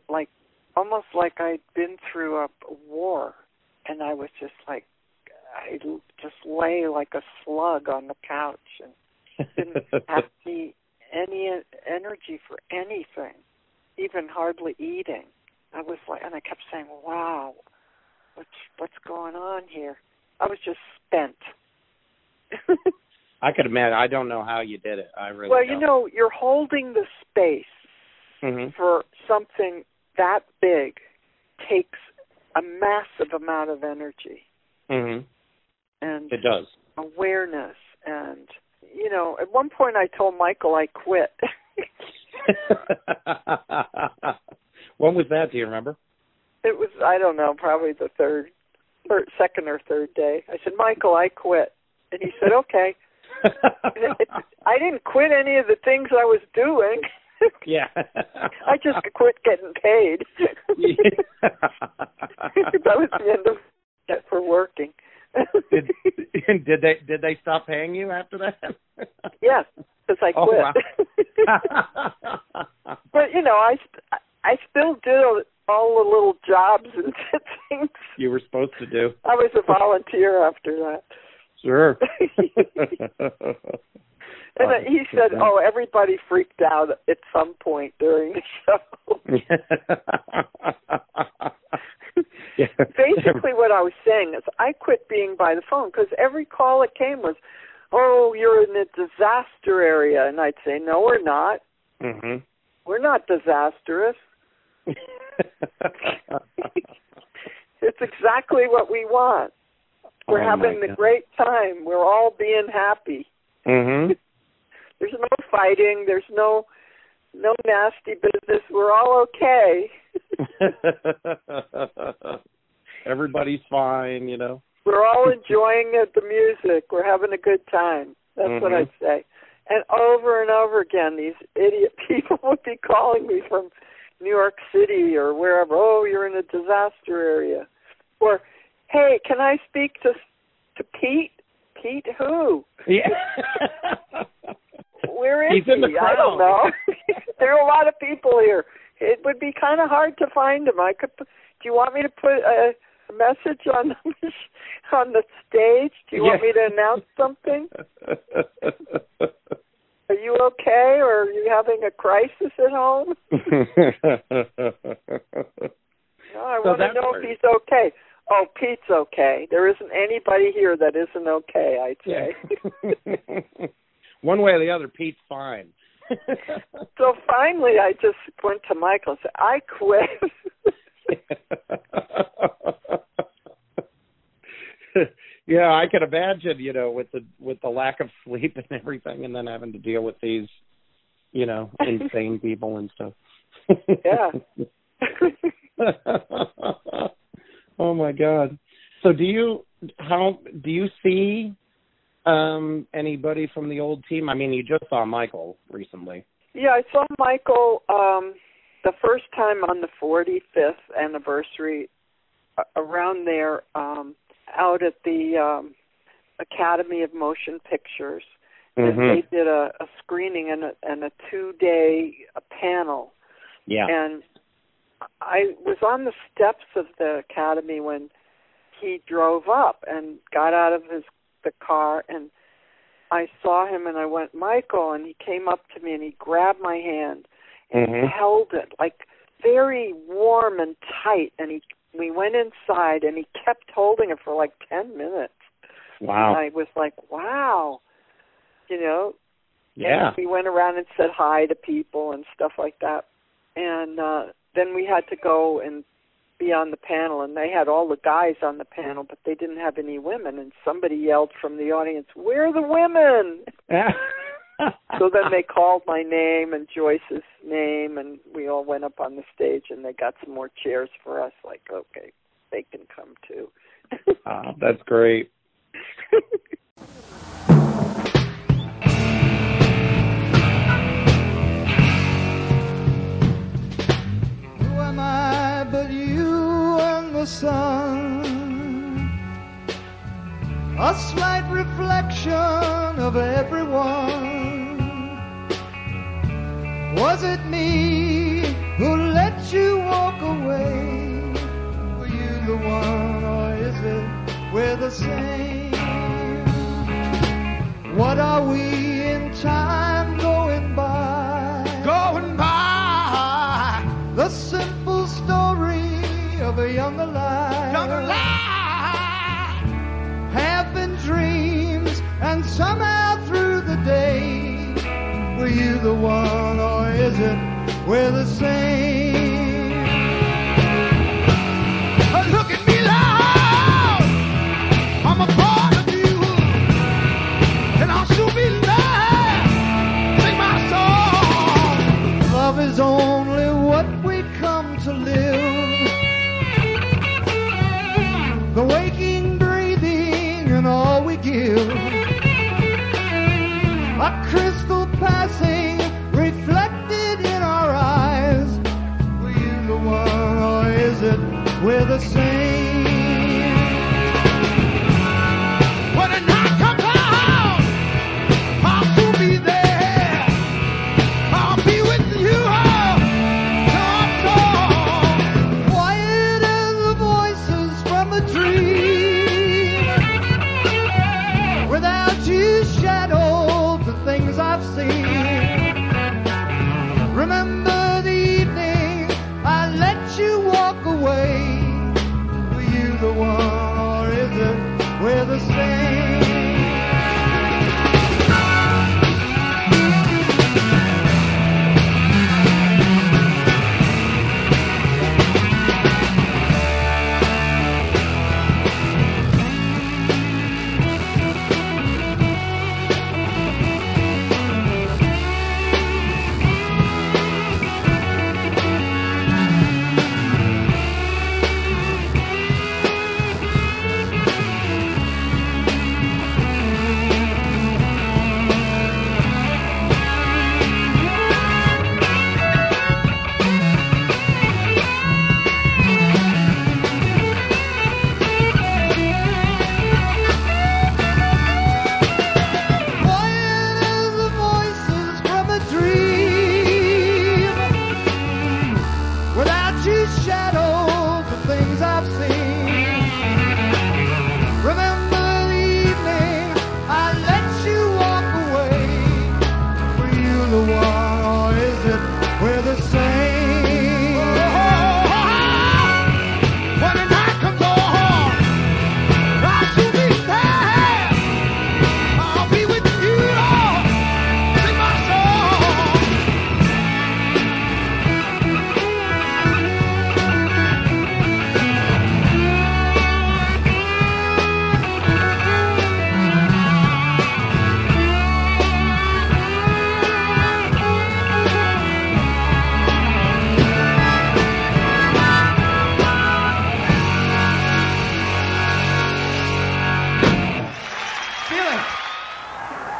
like almost like I'd been through a war, and I was just like, I just lay like a slug on the couch and didn't have any any energy for anything, even hardly eating. I was like, and I kept saying, "Wow, what's what's going on here?" I was just spent. I could imagine. I don't know how you did it. I really well, don't. you know, you're holding the space Mhm. for something that big takes a massive amount of energy Mhm. and It does. awareness and you know, at one point I told Michael I quit. when was that? Do you remember? it was I don't know, probably the third or second or third day. I said, "Michael, I quit." And he said, "Okay." I didn't quit any of the things I was doing. yeah. I just quit getting paid. that was the end of that for working. did, did they did they stop paying you after that? yes, because I Oh, quit. wow. but you know, I I still did all the little jobs and things. you were supposed to do. I was a volunteer after that. Sure. And then he said, "Oh, everybody freaked out at some point during the show." yeah. Basically, what I was saying is, I quit being by the phone because every call that came was, "Oh, you're in a disaster area," and I'd say, "No, we're not. Mhm. We're not disastrous. It's exactly what we want. We're Oh, having the God. great time. We're all being happy. Mhm. There's no fighting. There's no no nasty business. We're all okay. Everybody's fine, you know. We're all enjoying the music. We're having a good time. That's what Mhm. I'd say. And over and over again, these idiot people would be calling me from New York City or wherever. Oh, you're in a disaster area. Or, hey, can I speak to to Pete? Pete who? Yeah. Where is He's in the he? I don't crowd. know. there are a lot of people here. It would be kind of hard to find him. I could. Do you want me to put a, message on the, on the stage? Do you want me to announce something? Are you okay, or are you having a crisis at home? No, I So want to know part- if he's okay. Oh, Pete's okay. There isn't anybody here that isn't okay. I'd say. One way or the other, Pete's fine. So finally, I just went to Michael and said, "I quit." yeah, I can imagine, you know, with the with the lack of sleep and everything, and then having to deal with these, you know, insane people and stuff. Yeah. oh my god. So do you how do you see um anybody from the old team? I mean, you just saw Michael recently. Yeah, I saw Michael um the first time on the 45th anniversary uh, around there um out at the um Academy of Motion Pictures. And Mhm. they did a, a screening and a, and a two-day uh panel. Yeah. And I was on the steps of the academy when he drove up and got out of his the car and I saw him and I went, Michael, and he came up to me and he grabbed my hand and Mhm. held it like very warm and tight and he we went inside and he kept holding it for like ten minutes. Wow. And I was like, Wow you know. Yeah. And we went around and said hi to people and stuff like that. And uh then we had to go and be on the panel and they had all the guys on the panel but they didn't have any women and somebody yelled from the audience, Where are the women? so then they called my name and Joyce's name and we all went up on the stage and they got some more chairs for us like okay they can come too Ah, that's great. Who am I but you and the sun? A slight reflection of everyone. Was it me who let you walk away? Were you the one or is it we're the same? What are we in time going by? Going by the simple story of a younger life. Younger life have been dreams, and somehow through the day, were you the one or is it we're the same?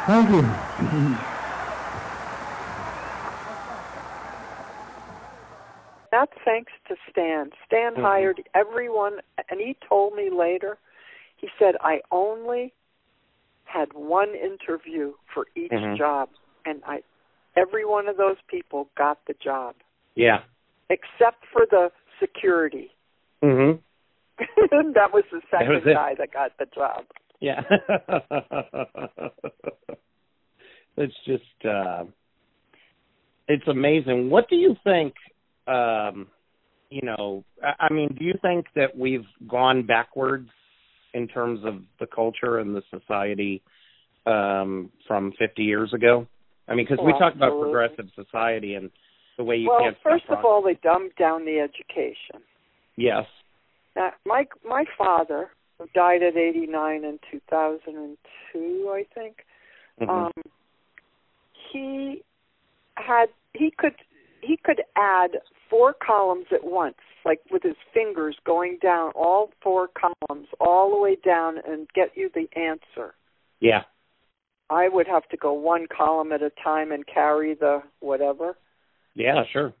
Thank you. That's thanks to Stan. Stan Mhm. hired everyone, and he told me later, he said, I only had one interview for each Mhm. job, and I, every one of those people got the job, Yeah. except for the security. Mm-hmm. that was the second was guy that got the job. Yeah. it's just uh it's amazing. What do you think um you know, I I mean, do you think that we've gone backwards in terms of the culture and the society um from 50 years ago? I mean, because we talk about progressive society and the way you well, can't first of all, they dumbed down the education. Yes. Now, my my father who died at 89 in 2002, I think. Mhm. Um, he had he could he could add four columns at once, like with his fingers going down all four columns all the way down and get you the answer. yeah. I would have to go one column at a time and carry the whatever. Yeah, sure.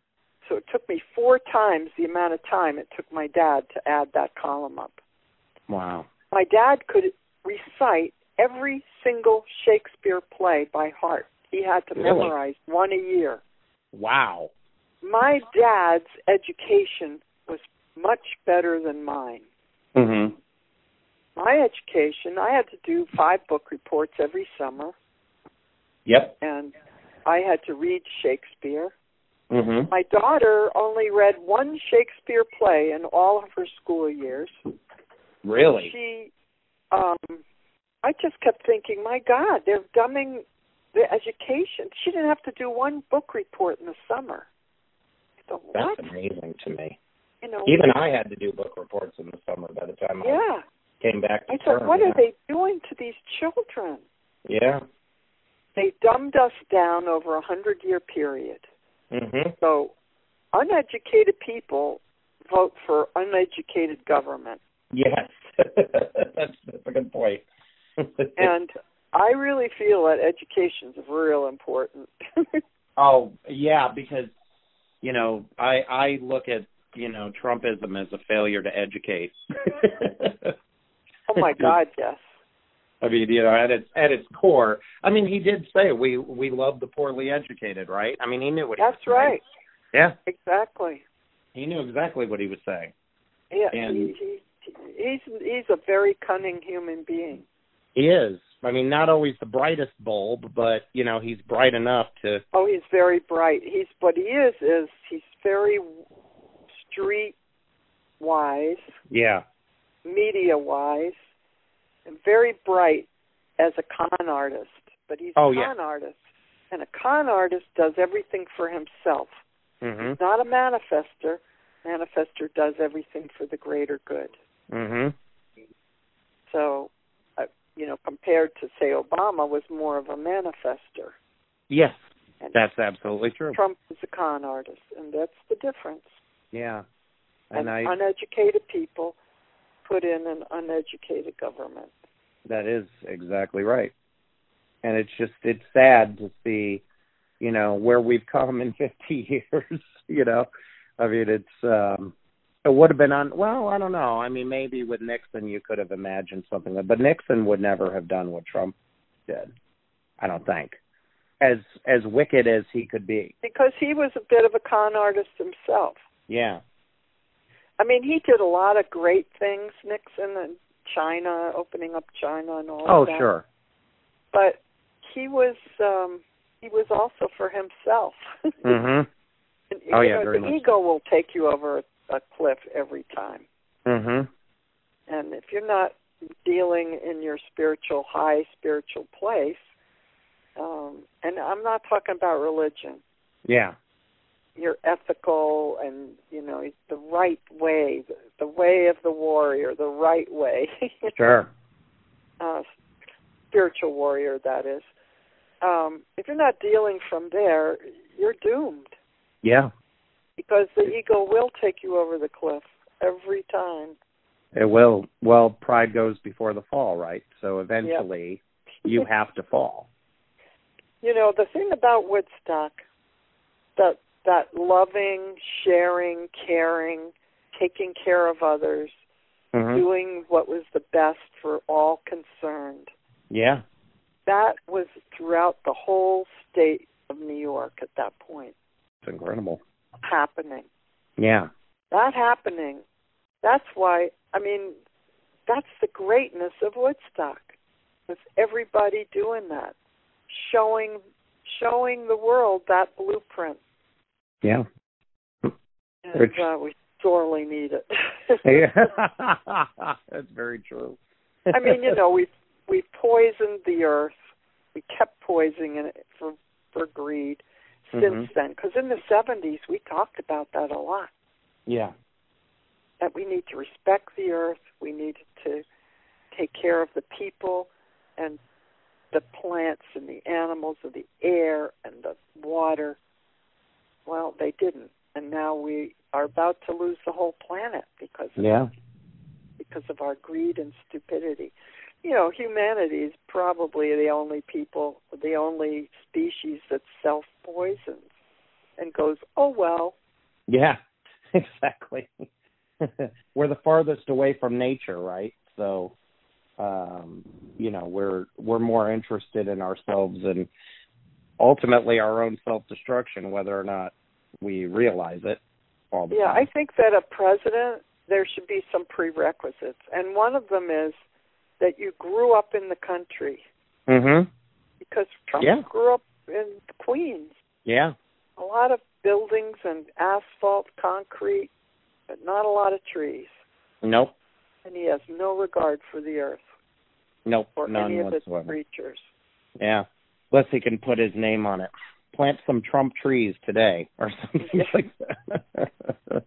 So it took me four times the amount of time it took my dad to add that column up. Wow. My dad could recite every single Shakespeare play by heart. He had to Really? memorize one a year. Wow. My dad's education was much better than mine. Mhm. My education, I had to do five book reports every summer, Yep. and I had to read Shakespeare. Mm-hmm. My daughter only read one Shakespeare play in all of her school years. Really? She, um, I just kept thinking, my God, they're dumbing the education. She didn't have to do one book report in the summer. I thought, what? That's amazing to me. You know, Even I had to do book reports in the summer by the time yeah. I came back to I thought, term, what yeah. are they doing to these children? Yeah. They dumbed us down over a hundred year period. Mhm. So, uneducated people vote for uneducated government. Yes. that's, that's a good point. and I really feel that education is real important. oh, yeah, because you know, I I look at, you know, Trumpism as a failure to educate. oh my God, yes. I mean, you know, at its at its core, I mean, he did say we we love the poorly educated, right? I mean, he knew what he That's was saying. That's right. Yeah, Exactly. he knew exactly what he was saying. Yeah, And- he, he, he's he's a very cunning human being. He is. I mean, not always the brightest bulb, but you know, he's bright enough to. Oh, he's very bright. He's what he is is he's very street wise, Yeah. media wise, and very bright as a con artist. But he's Oh, a yeah. con artist, and a con artist does everything for himself. Mhm. He's not a manifester. Manifester does everything for the greater good. Mhm. So, uh, you know, compared to say Obama was more of a manifester. Yes, And that's absolutely true. Trump is a con artist, and that's the difference. Yeah. And, And I uneducated people put in an uneducated government. that is exactly right. And it's just it's sad to see, you know, where we've come in 50 years, you know. I mean, it's um it would have been on well, I don't know. I mean, maybe with Nixon you could have imagined something, but Nixon would never have done what Trump did. I don't think. As as wicked as he could be. Because he was a bit of a con artist himself. Yeah. I mean, he did a lot of great things, Nixon and China, opening up China and all Oh, of that. Oh sure. But he was um he was also for himself. Mhm. And, Oh, yeah, know, very the much ego will take you over a, cliff every time. Mhm. And if you're not dealing in your spiritual high spiritual place, um, and I'm not talking about religion, Yeah. you're ethical and you know the right way, the, the way of the warrior, the right way. Sure. uh, spiritual warrior, that is. Um, if you're not dealing from there, you're doomed Yeah. Because the ego will take you over the cliff every time. It will. Well, pride goes before the fall, right? So eventually you have to fall. You know, the thing about Woodstock, that that loving, sharing, caring, taking care of others, Mhm. doing what was the best for all concerned. Yeah. That was throughout the whole state of New York at that point It's incredible. Happening. Yeah. That happening. That's why I mean that's the greatness of Woodstock. with everybody doing that, showing showing the world that blueprint, Yeah. and uh, we sorely need it. yeah. That's very true. I mean, you know, we we poisoned the earth. We kept poisoning it for for greed since Mhm. then. Because in the '70s, we talked about that a lot. Yeah. That we need to respect the earth. We needed to take care of the people and the plants and the animals and the air and the water. Well, they didn't, and now we are about to lose the whole planet because of Yeah. because of our greed and stupidity. You know, humanity is probably the only people, the only species that self poisons and goes, oh well. Yeah. Exactly. we're the farthest away from nature, right? So um, you know, we're we're more interested in ourselves and ultimately our own self destruction, whether or not we realize it all the Yeah, time. I think that a president, there should be some prerequisites, and one of them is that you grew up in the country Mhm. because Trump Yeah. grew up in Queens. Yeah. A lot of buildings and asphalt, concrete, but not a lot of trees. Nope. And he has no regard for the earth Nope. or None any of its whatsoever. creatures. Yeah. Unless he can put his name on it. Plant some Trump trees today or something like that.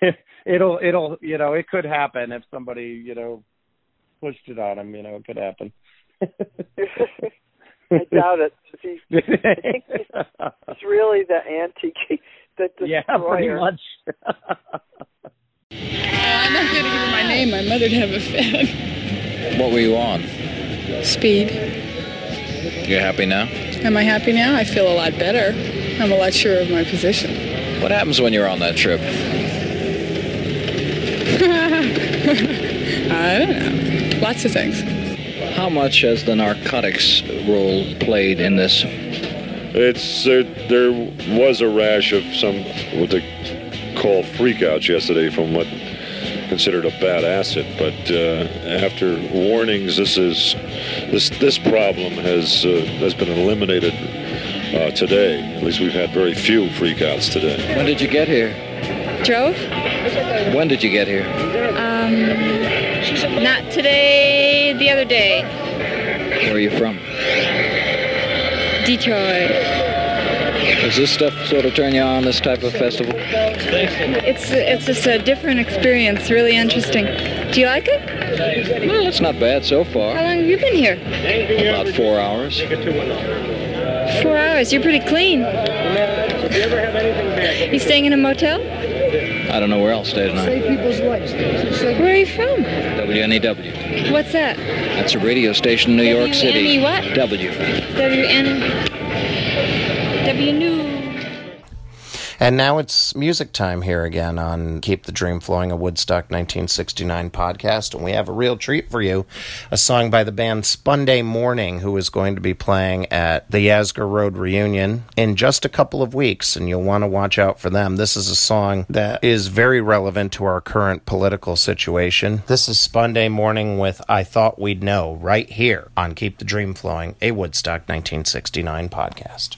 it'll it'll you know, it could happen if somebody, you know, pushed it on him, you know, it could happen. I doubt it. He's, I think he's, he's really the anti, the destroyer. yeah, pretty much. I'm not going to give her my name. My mother'd have a fit. What were you on? Speed. You're happy now? Am I happy now? I feel a lot better. I'm a lot sure of my position. What happens when you're on that trip? I don't know. Lots of things. How much has the narcotics role played in this? It's there. There was a rash of some what they call freakouts yesterday from what considered a bad acid, but uh, after warnings, this is this this problem has uh, has been eliminated uh, today. At least we've had very few freakouts today. When did you get here? Drove? When did you get here? Um, not today, the other day. Where are you from? Detroit. Does this stuff sort of turn you on, this type of festival? It's it's just a different experience, really interesting. Do you like it? Well, it's not bad so far. How long have you been here? About four hours. Four hours. You're pretty clean. You staying in a motel? I don't know where else to stay tonight. people's lives. Where are you from? WNEW. What's that? That's a radio station in New York City. WNE what? W. WN. And now it's music time here again on Keep the Dream Flowing, a Woodstock 1969 podcast. And we have a real treat for you a song by the band Spunday Morning, who is going to be playing at the Yasgur Road reunion in just a couple of weeks. And you'll want to watch out for them. This is a song that is very relevant to our current political situation. This is Spunday Morning with I Thought We'd Know right here on Keep the Dream Flowing, a Woodstock 1969 podcast.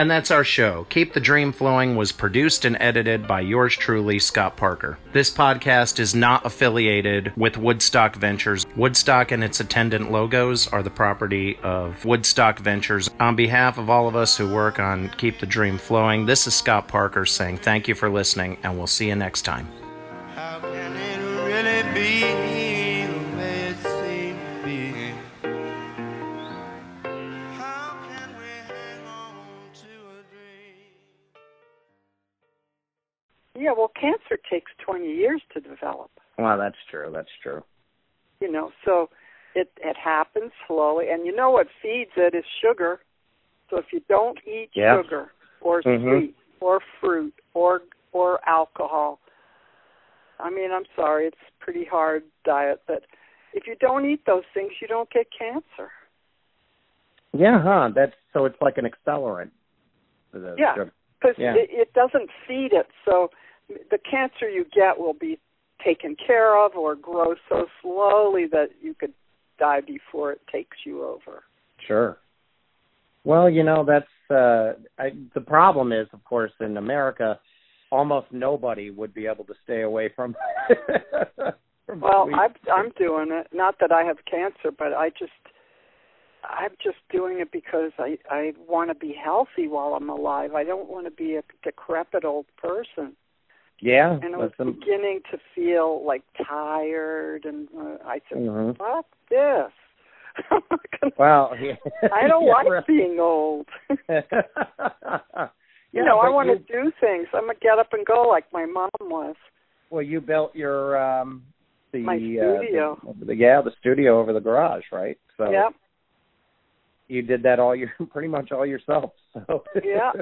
And that's our show. Keep the Dream Flowing was produced and edited by yours truly, Scott Parker. This podcast is not affiliated with Woodstock Ventures. Woodstock and its attendant logos are the property of Woodstock Ventures. On behalf of all of us who work on Keep the Dream Flowing, this is Scott Parker saying thank you for listening, and we'll see you next time. Happens slowly, and you know what feeds it is sugar. So if you don't eat Yeah. sugar or Mhm. sweet or fruit or or alcohol, I mean, I'm sorry, it's a pretty hard diet, but if you don't eat those things, you don't get cancer. Yeah, huh? That's so it's like an accelerant. Yeah. because Yeah. it, it doesn't feed it. So the cancer you get will be taken care of or grow so slowly that you could die before it takes you over. Sure. Well, you know that's uh I, the problem is, of course, in America, almost nobody would be able to stay away from. from Well. I'm I'm doing it. Not that I have cancer, but I just I'm just doing it because I I want to be healthy while I'm alive. I don't want to be a decrepit old person. Yeah, And I was listen. beginning to feel like tired, and uh, I said, Mhm. "Fuck this." Well, yeah. I don't Yeah, like really. being old. yeah, you know, I want to do things. I'm gonna get up and go like my mom was. Well, you built your um the My uh, studio. the, the- yeah, the studio over the garage, right? So Yep. you did that all your pretty much all yourself. So Yeah.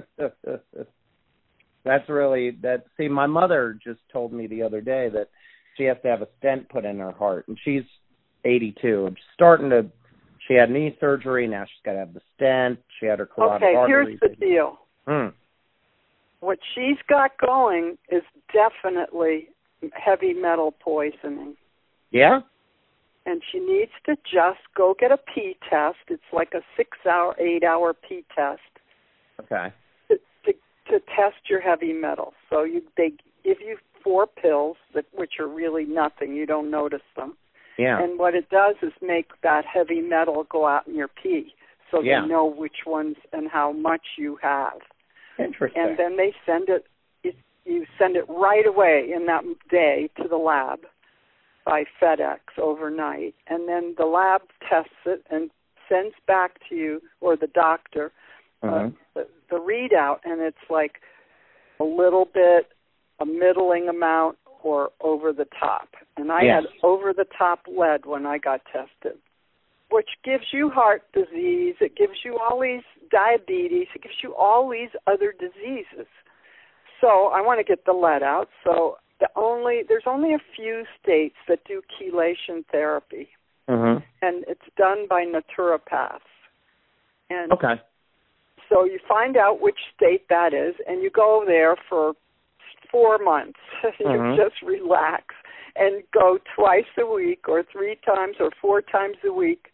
That's really that see my mother just told me the other day that she has to have a stent put in her heart and she's 82 and she's starting to she had knee surgery now she's got to have the stent she had her carotid Okay, artery here's the deal. Hmm. What she's got going is definitely heavy metal poisoning. yeah And she needs to just go get a pee test. It's like a six hour, eight hour pee test okay to, test your heavy metal. So you they give you four pills that which are really nothing. You don't notice them. yeah And what it does is make that heavy metal go out in your pee, so Yeah. they know which ones and how much you have. interesting And then they send it. it you send it right away in that day to the lab by FedEx overnight, and then the lab tests it and sends back to you or the doctor Mhm. the, the readout, and it's like a little bit, a middling amount, or over the top. And I Yes. had over the top lead when I got tested, which gives you heart disease. It gives you all these diabetes. It gives you all these other diseases. So I want to get the lead out. So the only there's only a few states that do chelation therapy, mhm and it's done by naturopaths. And okay so you find out which state that is, and you go there for four months. you Mhm. just relax and go twice a week, or three times, or four times a week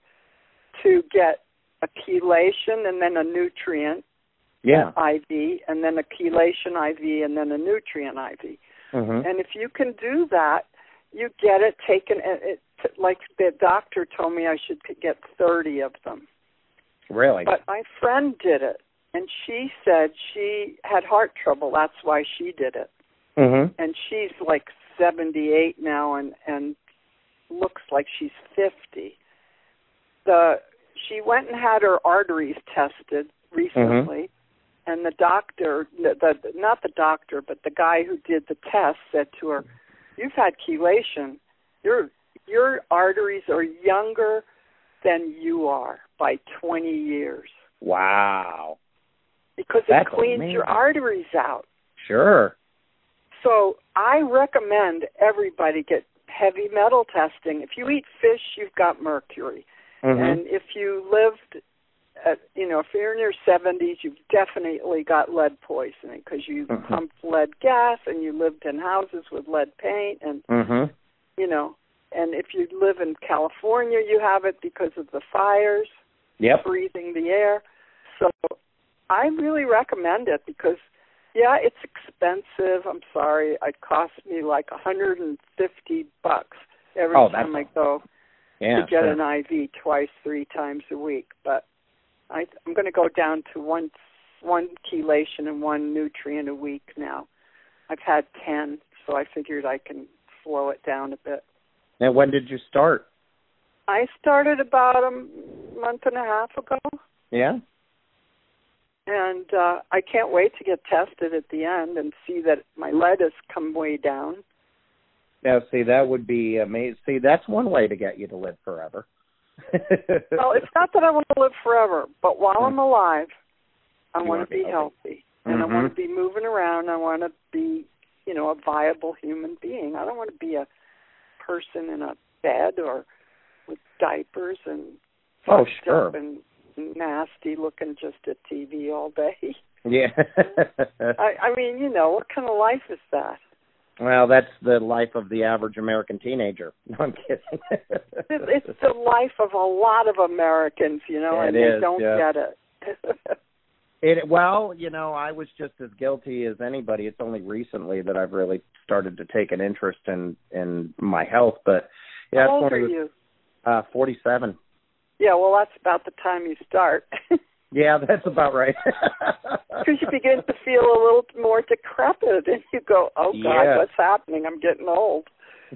to get a chelation and then a nutrient yeah IV, and then a chelation IV, and then a nutrient IV. mhm And if you can do that, you get it taken. It, it, like the doctor told me, I should get thirty of them. Really But my friend did it, and she said she had heart trouble. That's why she did it. mhm And she's like 78 now, and and looks like she's 50. The she went and had her arteries tested recently, and the doctor, the, the not the doctor, but the guy who did the test said to her, "You've had chelation. Your your arteries are younger than you are by 20 years." wow because That's it cleans your arteries out. sure So I recommend everybody get heavy metal testing. If you eat fish, you've got mercury. mhm And if you lived at, you know, if you're in your 70s, you've definitely got lead poisoning because you Mhm. pumped lead gas and you lived in houses with lead paint and, mhm you know, and if you live in California, you have it because of the fires. Yep breathing the air. So I really recommend it because yeah, it's expensive. I'm sorry. It cost me like a hundred and fifty bucks every Oh, time I go yeah to get sure. an IV twice, three times a week. But I I'm gonna go down to one one chelation and one nutrient a week now. I've had ten, so I figured I can slow it down a bit. and when did you start I started about a month and a half ago. yeah and uh, I can't wait to get tested at the end and see that my lead has come way down. Now, see, that would be amazing. See, that's one way to get you to live forever. well, it's not that I want to live forever, but while I'm alive, I want wanna be be healthy, and I Mhm. want to be moving around. I want to be, you know, a viable human being. I don't want to be a person in a bed or with diapers and Oh, sure. and nasty looking just at TV all day. yeah. I, I mean, you know, what kind of life is that? well, that's the life of the average American teenager. No, I'm kidding. It's the life of a lot of Americans, you know, and they is, don't yeah. get it. It well, you know, I was just as guilty as anybody. It's only recently that I've really started to take an interest in in my health, but yeah, How old are you? Uh, forty-seven. Yeah, well, that's about the time you start. Yeah, that's about right. Because you begin to feel a little more decrepit, and you go, "Oh God, Yeah. what's happening? I'm getting old."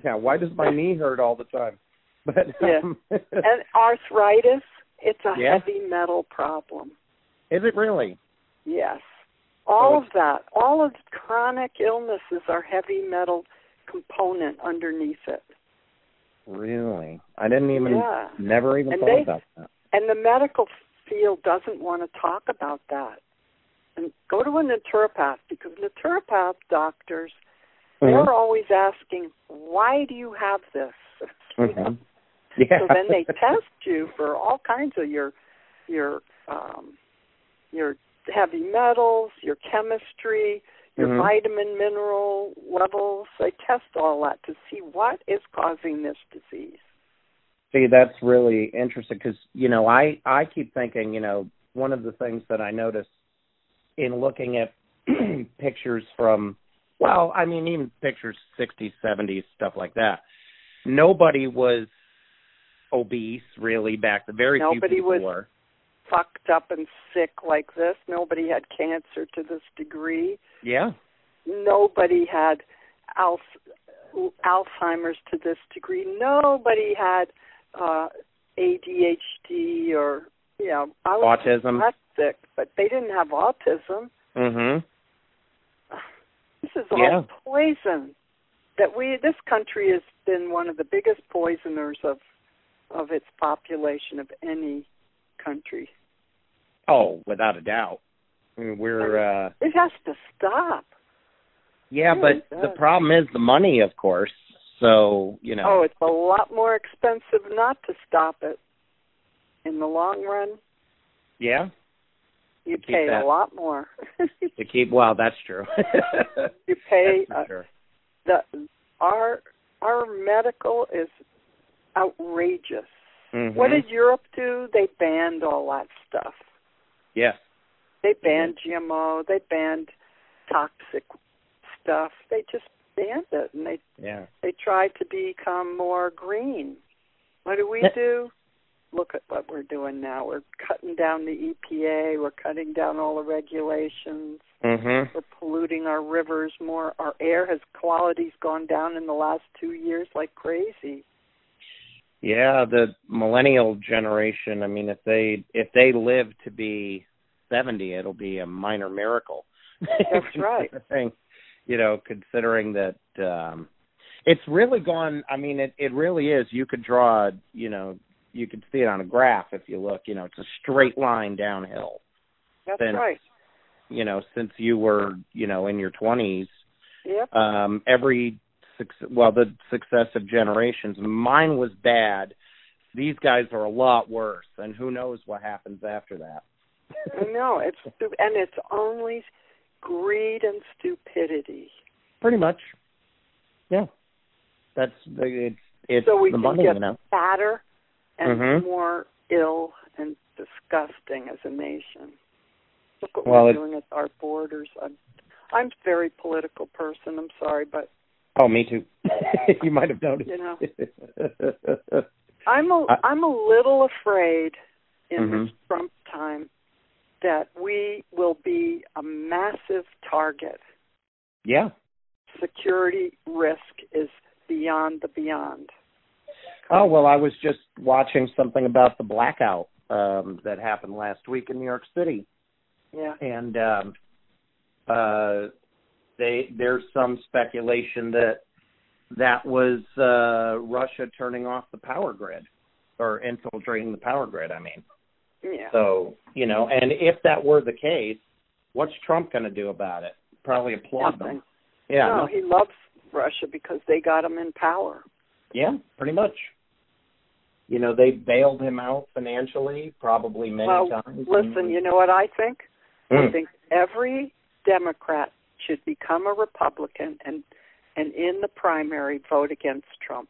yeah, why does my knee hurt all the time? But Yeah. um, and arthritis, it's a Yeah. heavy metal problem. is it really? Yes. All So of that, all of the chronic illnesses are heavy metal component underneath it. Really? I didn't even Yeah. never even And thought they- about that. And the medical field doesn't want to talk about that. And go to a naturopath because naturopath doctors, Mhm. they're always asking, why do you have this? Mhm. Yeah. So then they test you for all kinds of your your um your heavy metals, your chemistry, your Mhm. vitamin mineral levels. They test all that to see what is causing this disease. See, that's really interesting because you know I I keep thinking you know one of the things that I notice in looking at pictures from well I mean even pictures 60s 70s stuff like that nobody was obese really back the very Nobody few people was- were Fucked up and sick like this. Nobody had cancer to this degree. yeah Nobody had Alz- Alzheimer's to this degree. Nobody had uh ADHD or you know I was Autism. not sick, but they didn't have autism. mhm This is all Yeah. poison. That we this country has been one of the biggest poisoners of of its population of any country. Oh without a doubt I mean, we're uh It has to stop. yeah really but the problem is the money of course so you know Oh, it's a lot more expensive not to stop it. In the long run, yeah you pay that. a lot more. to keep well that's true you pay uh, sure. the our our medical is outrageous. Mhm. What did Europe do? They banned all that stuff. Yes They banned GMO. They banned toxic stuff. They just banned it, and they yeah they tried to become more green. What do we do? Look at what we're doing now. We're cutting down the EPA. We're cutting down all the regulations. mhm We're polluting our rivers more. Our air has quality's gone down in the last two years like crazy. Yeah, the millennial generation. I mean, if they if they live to be seventy, it'll be a minor miracle. That's right. You know, considering that um it's really gone. I mean, it it really is. You could draw, you know, you could see it on a graph if you look. You know, it's a straight line downhill. That's right. You know, since you were, you know, in your twenties, Yep. um every well the successive generations mine was bad these guys are a lot worse and who knows what happens after that know it's and it's only greed and stupidity. pretty much yeah that's the it's it's so we the can money get you know fatter and Mhm. more ill and disgusting as a nation. Look what Well, we're doing at our borders. I'm, I'm a very political person. I'm sorry, but oh me too you might have noticed You know. I'm a I'm a little afraid in Mhm. this Trump time that we will be a massive target. yeah Security risk is beyond the beyond. oh well i was just watching something about the blackout um that happened last week in new york city Yeah. and um uh they there's some speculation that that was uh Russia turning off the power grid or infiltrating the power grid I mean Yeah. so you know and if that were the case what's Trump going to do about it probably applaud Nothing. them yeah no, he loves Russia because they got him in power. yeah pretty much you know they bailed him out financially probably many well, times listen, you know what I think? I Mm. think every Democrat should become a Republican and and in the primary vote against Trump.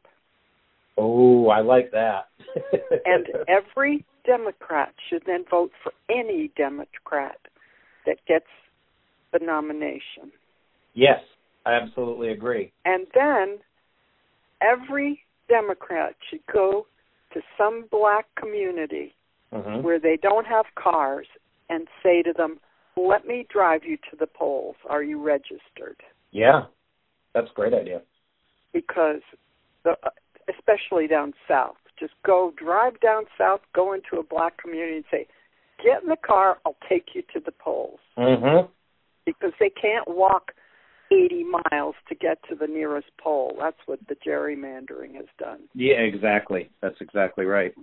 oh I like that and every Democrat should then vote for any Democrat that gets the nomination. yes I absolutely agree And then every Democrat should go to some black community Mhm. where they don't have cars and say to them, "Let me drive you to the polls. Are you registered?" Yeah, that's a great idea. Because the especially down south, just go drive down south, go into a black community and say, "Get in the car, I'll take you to the polls." Mhm. Because they can't walk 80 miles to get to the nearest poll. That's what the gerrymandering has done. Yeah, exactly. That's exactly right.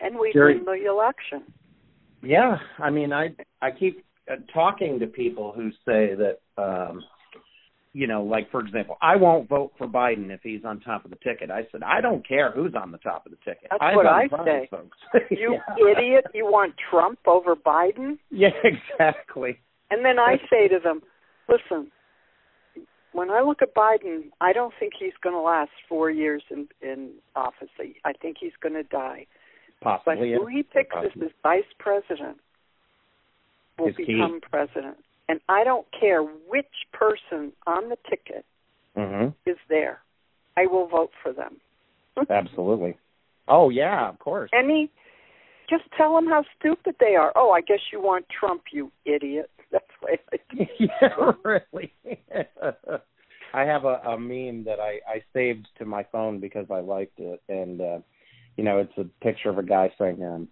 And we Jerry- win the election. Yeah, I mean, I I keep uh, talking to people who say that, um, you know, like for example, I won't vote for Biden if he's on top of the ticket. I said I don't care who's on the top of the ticket. That's I what I Biden, say. folks. You Yeah. idiot, you want Trump over Biden? Yeah, exactly. And then I say to them, listen, when I look at Biden, I don't think he's going to last four years in in office. I- I think he's going to die. But who he picks as his vice president will Is key. become president. And I don't care which person on the ticket hmm is there. I will vote for them. Absolutely. Oh yeah, of course. Any, just tell them how stupid they are. Oh, I guess you want Trump, you idiot. That's why I do. yeah, really. I have a, a meme that I, I saved to my phone because I liked it, and uh, you know, it's a picture of a guy saying, um,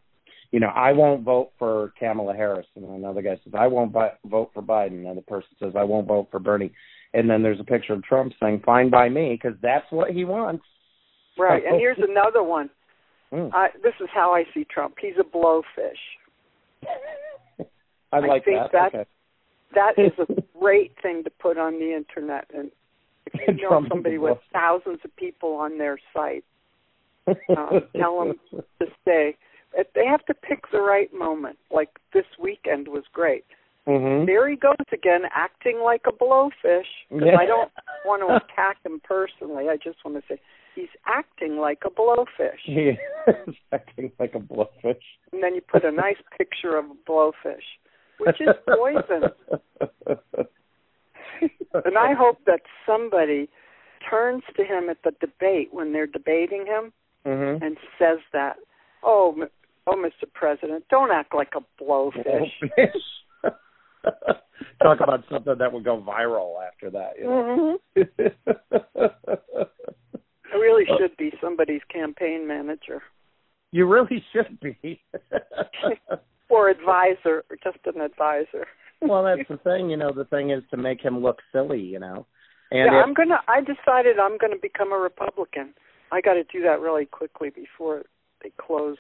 you know, I won't vote for Kamala Harris, and another guy says, I won't vote for Biden, and the person says, I won't vote for Bernie, and then there's a picture of Trump saying, fine by me, because that's what he wants. Right. And here's another one. Mm. I, this is how I see Trump. He's a blowfish. I like think that. that- okay. That is a great thing to put on the internet. And if you know Trump is a somebody with thousands of people on their site, uh, tell them to stay. If They have to pick the right moment. Like this weekend was great. Mhm. There he goes again, acting like a blowfish. Because Yeah. I don't want to attack him personally. I just want to say he's acting like a blowfish. He is acting like a blowfish. And then you put a nice picture of a blowfish, which is poison. and I hope that somebody turns to him at the debate when they're debating him Mhm. and says that, "Oh, m- oh, Mr. President, don't act like a blowfish." Blowfish. Talk about something that would go viral after that. You know? Mhm. I really should be somebody's campaign manager you really should be. or advisor, or just an advisor. well, that's the thing. You know, the thing is to make him look silly. You know, and yeah, if- I'm gonna. I decided I'm gonna become a Republican. I got to do that really quickly before they close